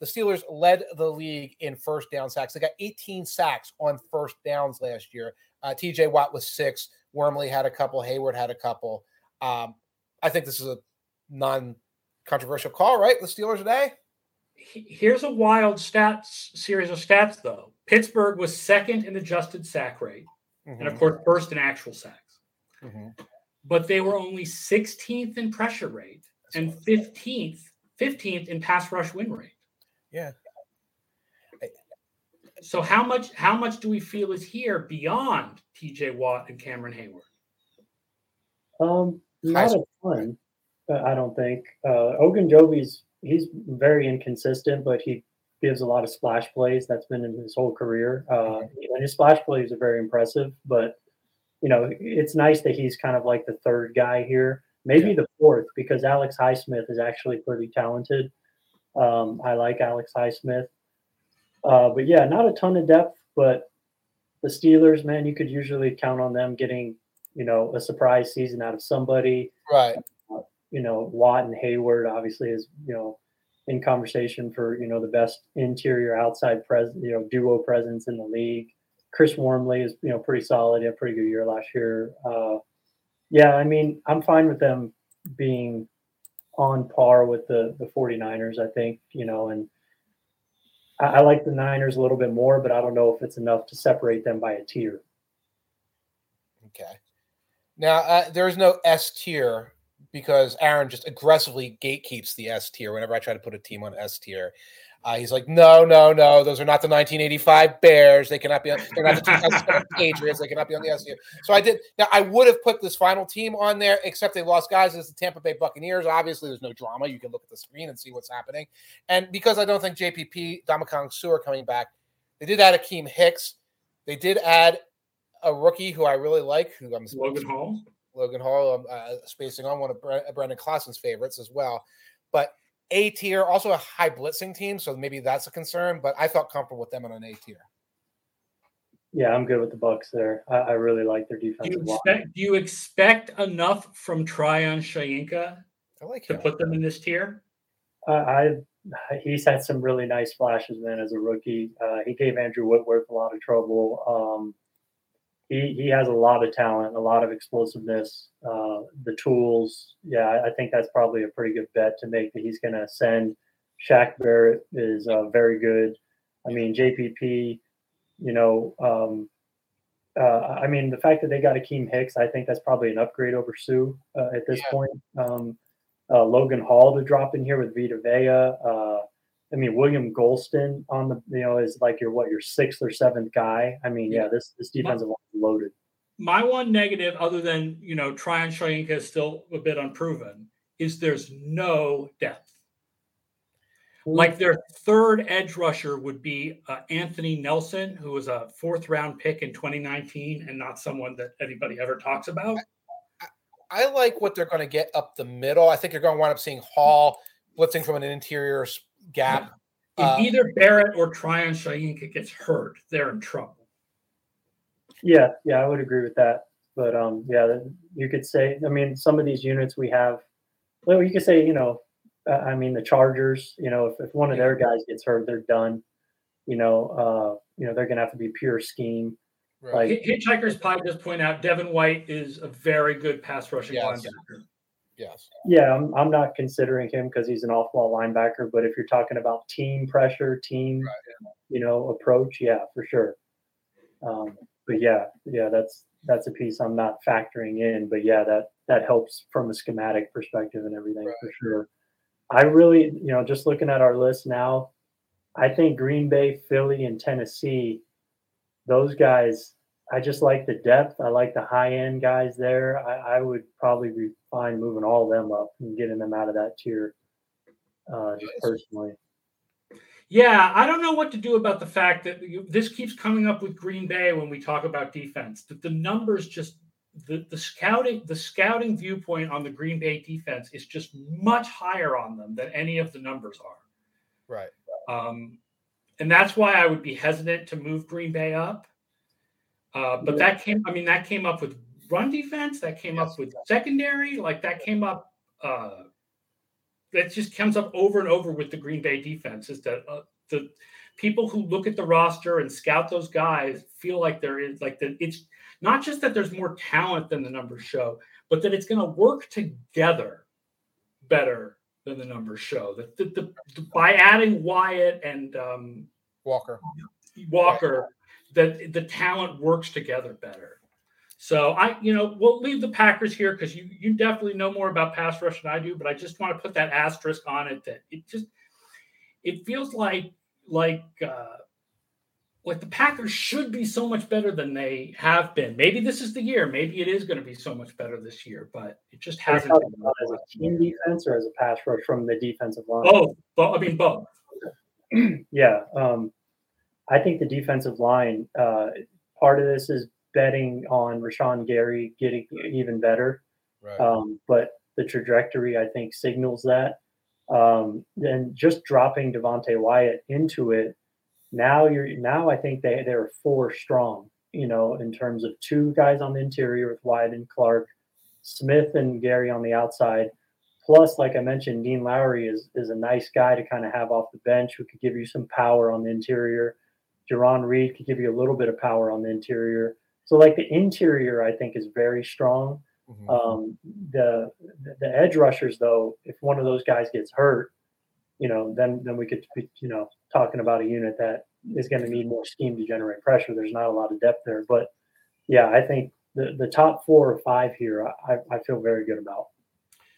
The Steelers led the league in first down sacks. They got 18 sacks on first downs last year. Uh, TJ Watt was six. Wormley had a couple. Heyward had a couple. Um, I think this is a non-controversial call, right? The Steelers today. Here's a wild stats series of stats, though. Pittsburgh was second in adjusted sack rate, and of course, first in actual sacks. Mhm. But they were only 16th in pressure rate and 15th 15th in pass rush win rate. Yeah. So how much how much do we feel is here beyond TJ Watt and Cameron Heyward? Um, not a ton, I don't think. Uh, Ogunjobi's he's very inconsistent, but he gives a lot of splash plays. That's been in his whole career. Uh, and his splash plays are very impressive. But you know, it's nice that he's kind of like the third guy here, maybe Yeah. the fourth, because Alex Highsmith is actually pretty talented. Um, I like Alex Highsmith. Uh, but yeah, not a ton of depth, but the Steelers, man, you could usually count on them getting, you know, a surprise season out of somebody. Right. You know, Watt and Heyward obviously is, you know, in conversation for, you know, the best interior outside presence, you know, duo presence in the league. Chris Wormley is, you know, pretty solid. He had a pretty good year last year. Uh, yeah, I mean, I'm fine with them being on par with the the 49ers, I think, you know, and I, I like the Niners a little bit more, but I don't know if it's enough to separate them by a tier. Okay. Now uh, there is no S tier because Aaron just aggressively gatekeeps the S tier whenever I try to put a team on S tier. Uh, he's like, no, no, no, those are not the 1985 Bears. They cannot be. On, they're not the 2007 Patriots. They cannot be on the S tier. So I did. Now I would have put this final team on there, except they lost guys. It's the Tampa Bay Buccaneers. Obviously, there's no drama. You can look at the screen and see what's happening. And because I don't think JPP, Ndamukong Suh are coming back, they did add Akiem Hicks. They did add a rookie who I really like, who I'm Logan Hall. Logan Hall, um, uh, spacing on one of Bre- Brendan Claessen's favorites as well. But A tier, also a high blitzing team, so maybe that's a concern. But I felt comfortable with them on an A tier. Yeah, I'm good with the Bucks there. I, I really like their Do you, expect, do you expect enough from Tryon Shoyinka I like to put them in this tier? I, I he's had some really nice flashes, man, as a rookie. Uh, he gave Andrew Whitworth a lot of trouble. Um, he he has a lot of talent, a lot of explosiveness, uh, the tools. Yeah, I, think that's probably a pretty good bet to make that he's going to ascend. Shaq Barrett is uh, very good. I mean, JPP, you know, um, uh, I mean, the fact that they got Akiem Hicks, I think that's probably an upgrade over Suh uh, at this Yeah. point. Um, uh, Logan Hall to drop in here with Vita Vea. I mean, William Gholston on the, you know, is like your what your sixth or seventh guy. I mean, yeah, this this defensive line is loaded. My one negative, other than you know, Tryon Shoyinka is still a bit unproven, is there's no depth. Like their third edge rusher would be uh, Anthony Nelson, who was a fourth round pick in 2019 and not someone that anybody ever talks about. I like what they're going to get up the middle. I think you're going to wind up seeing Hall blitzing from an interior s- gap. If Uh, either Barrett or Tryon Shoyinka gets hurt, they're in trouble. Yeah, yeah, I would agree with that. But um, yeah, you could say. I mean, some of these units we have. Well, you could say, you know, uh, I mean, the Chargers. You know, if, if one of their guys gets hurt, they're done. You know, uh, you know, they're gonna have to be pure scheme. right. Like- Hitchhiker's Pie does point out Devin White is a very good pass rushing Yes. linebacker. Yes. Yeah, I'm, I'm not considering him because he's an off-ball linebacker. But if you're talking about team pressure, team, you know, approach, yeah, for sure. Um, but yeah, yeah, that's that's a piece I'm not factoring in. But yeah, that that helps from a schematic perspective and everything Right. for sure. I really, you know, just looking at our list now, I think Green Bay, Philly, and Tennessee, those guys, I just like the depth. I like the high end guys there. I, I would probably be fine moving all of them up and getting them out of that tier. Uh, just personally. Yeah, I don't know what to do about the fact that you, this keeps coming up with Green Bay when we talk about defense. That the numbers just the, the scouting the scouting viewpoint on the Green Bay defense is just much higher on them than any of the numbers are. Right. Um, and that's why I would be hesitant to move Green Bay up. Uh, but that came, I mean, that came up with run defense, that came Yes. up with secondary, like that came up. Uh, that just comes up over and over with the Green Bay defense is that uh, the people who look at the roster and scout those guys feel like there is like that it's not just that there's more talent than the numbers show, but that it's going to work together better than the numbers show. That the, the, the, by adding Wyatt and um, Walker. Walker, that the talent works together better. So I, you know, we'll leave the Packers here because you you definitely know more about pass rush than I do, but I just want to put that asterisk on it that it just it feels like like uh like the Packers should be so much better than they have been. Maybe this is the year. Maybe it is going to be so much better this year, but it just hasn't been. about as a team defense or as a pass rush from the defensive line? Both, but I mean both. Yeah, um, I think the defensive line. Uh, part of this is betting on Rashan Gary getting even better, Right. um, but the trajectory I think signals that. Um, then just dropping Devonte Wyatt into it. Now you're now I think they they're four strong. You know, in terms of two guys on the interior with Wyatt and Clark, Smith and Gary on the outside. Plus, like I mentioned, Dean Lowry is is a nice guy to kind of have off the bench who could give you some power on the interior. Jarran Reed could give you a little bit of power on the interior. So, like the interior, I think is very strong. Mhm. Um, the the edge rushers, though, if one of those guys gets hurt, you know, then then we could be, you know, talking about a unit that is going to need more scheme to generate pressure. There's not a lot of depth there, but yeah, I think the the top four or five here, I I feel very good about.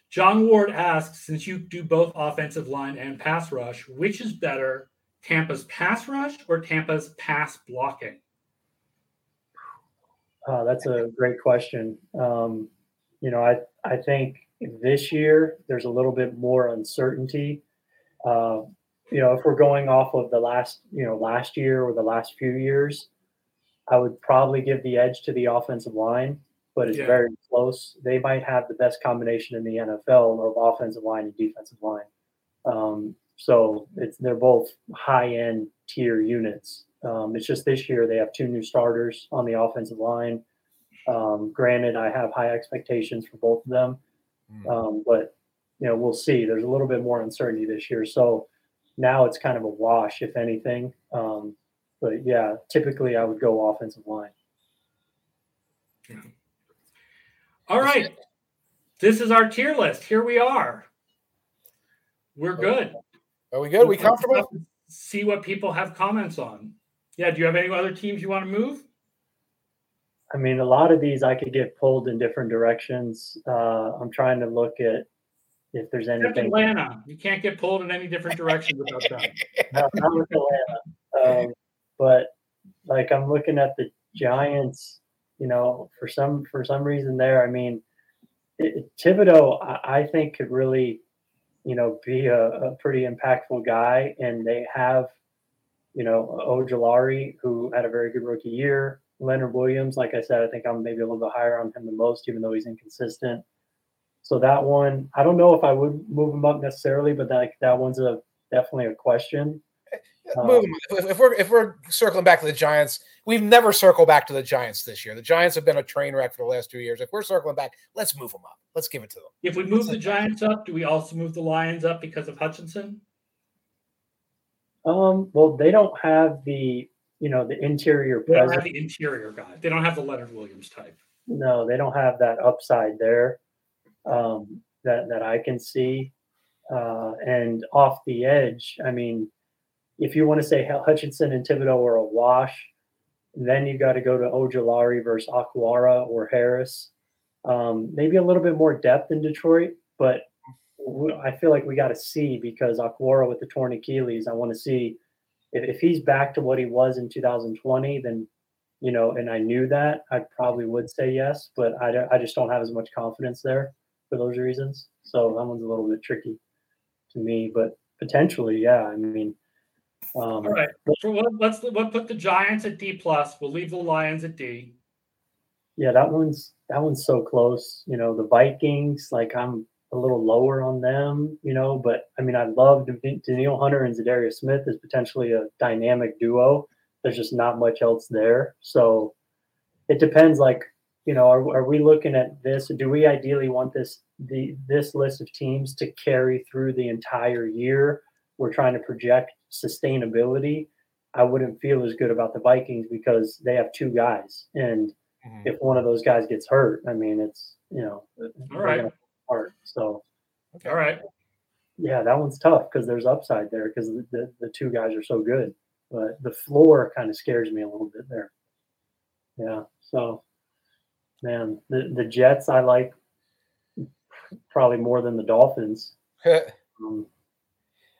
John Ward asks, since you do both offensive line and pass rush, which is better, Tampa's pass rush or Tampa's pass blocking? Uh, that's a great question. Um, you know, I I think this year there's a little bit more uncertainty. Uh, you know, if we're going off of the last, you know, last year or the last few years, I would probably give the edge to the offensive line. but it's Yeah. very close. They might have the best combination in the NFL of offensive line and defensive line. Um, so it's they're both high end tier units. Um, it's just this year they have two new starters on the offensive line. Um, granted, I have high expectations for both of them, Mm. um, but you know we'll see. There's a little bit more uncertainty this year, so now it's kind of a wash, if anything. Um, but yeah, typically I would go offensive line. All right. This is our tier list. Here we are. We're good. Are we good? we Let's comfortable? See what people have comments on. Yeah. Do you have any other teams you want to move? I mean, a lot of these I could get pulled in different directions. Uh, I'm trying to look at if there's Except anything. Atlanta. You can't get pulled in any different direction without that. not, not with Atlanta. Um, but like I'm looking at the Giants, you know, for some for some reason there. I mean, it, Thibodeaux, I, I think could really, you know, be a, a pretty impactful guy, and they have, you know, Ojulari who had a very good rookie year. Leonard Williams, like I said, I think I'm maybe a little bit higher on him than most, even though he's inconsistent. So that one, I don't know if I would move him up necessarily, but like that one's a definitely a question. Um, Move 'em. If, if we're if we're circling back to the Giants, we've never circled back to the Giants this year. The Giants have been a train wreck for the last two years. If we're circling back, let's move them up. Let's give it to them. If we move the Giants up, do we also move the Lions up because of Hutchinson? Um, well, they don't have the, you know, the interior They don't have the interior guy. They don't have the Leonard Williams type. No, they don't have that upside there um, that that I can see. Uh, and off the edge, I mean, if you want to say Hutchinson and Thibodeaux are a wash, then you got to go to Ojulari versus Okwara or Harris. Um, maybe a little bit more depth in Detroit, but I feel like we got to see because Okwara with the torn Achilles, I want to see if, if he's back to what he was in 2020, then you know, and I knew that, I probably would say yes, but I, I just don't have as much confidence there for those reasons. So that one's a little bit tricky to me, but potentially, yeah. I mean, um, All right. So what, let's we'll put the Giants at D plus. We'll leave the Lions at D. yeah, that one's that one's so close. You know, the Vikings, like I'm a little lower on them, you know, but I mean, I love Dan- Danielle Hunter and Za'Darius Smith is potentially a dynamic duo. There's just not much else there, so it depends. Like, you know, are, are we looking at this? Do we ideally want this the this list of teams to carry through the entire year? We're trying to project sustainability. I wouldn't feel as good about the Vikings because they have two guys, and Mhm. if one of those guys gets hurt, I mean, it's you know, gonna fall apart. So All right. yeah, that one's tough because there's upside there because the, the, the two guys are so good, but the floor kind of scares me a little bit there. Yeah. So, man, the the Jets I like probably more than the Dolphins. Um,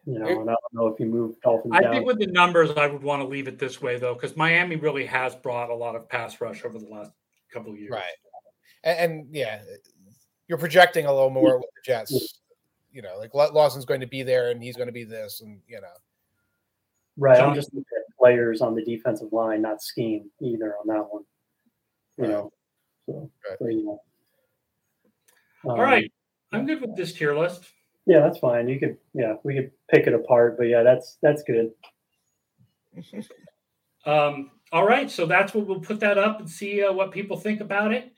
you know, and I don't know if you move Dolphins I down. think with the numbers, I would want to leave it this way though, because Miami really has brought a lot of pass rush over the last couple of years. Right. And, and yeah, you're projecting a little more with the Jets. You know, like Lawson's going to be there and he's going to be this, and you know, Right. I'm just looking at players on the defensive line, not scheme either on that one. You Right. know, so, Right. but, you know. Um, right. I'm good with this tier list. Yeah, that's fine. You could, yeah, we could pick it apart, but yeah, that's that's good. Um, all right, so that's what we'll put that up and see uh, what people think about it.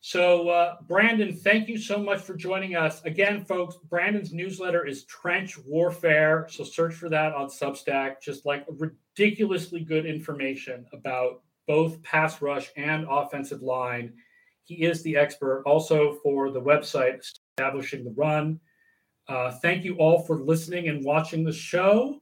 So, uh, Brandon, thank you so much for joining us again, folks. Brandon's newsletter is Trench Warfare, so search for that on Substack. Just like ridiculously good information about both pass rush and offensive line. He is the expert also for the website establishing the run. Uh, thank you all for listening and watching the show.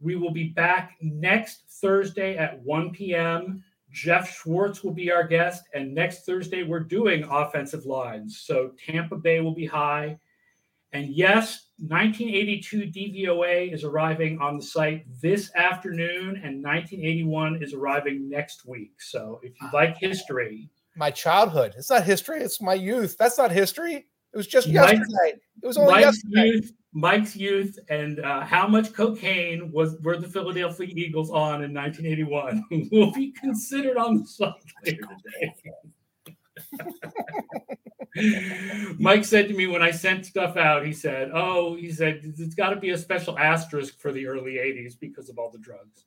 We will be back next Thursday at 1 p.m. Jeff Schwartz will be our guest. And next Thursday, we're doing offensive lines. So Tampa Bay will be high. And yes, 1982 DVOA is arriving on the site this afternoon, and 1981 is arriving next week. So if you like history, my childhood. It's not history. It's my youth. That's not history. It was just yesterday. It was only yesterday. youth, Mike's youth, and uh, how much cocaine was were the Philadelphia Eagles on in 1981 will be considered on the site later today. Mike said to me when I sent stuff out, he said, Oh, he said, it's got to be a special asterisk for the early 80s because of all the drugs.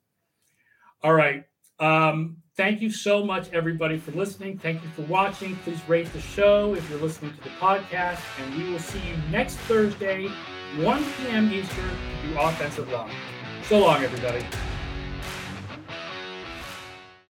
All right. Um, thank you so much, everybody, for listening. Thank you for watching. Please rate the show if you're listening to the podcast. And we will see you next Thursday, 1 p.m. Eastern, to do offensive line. So long, everybody.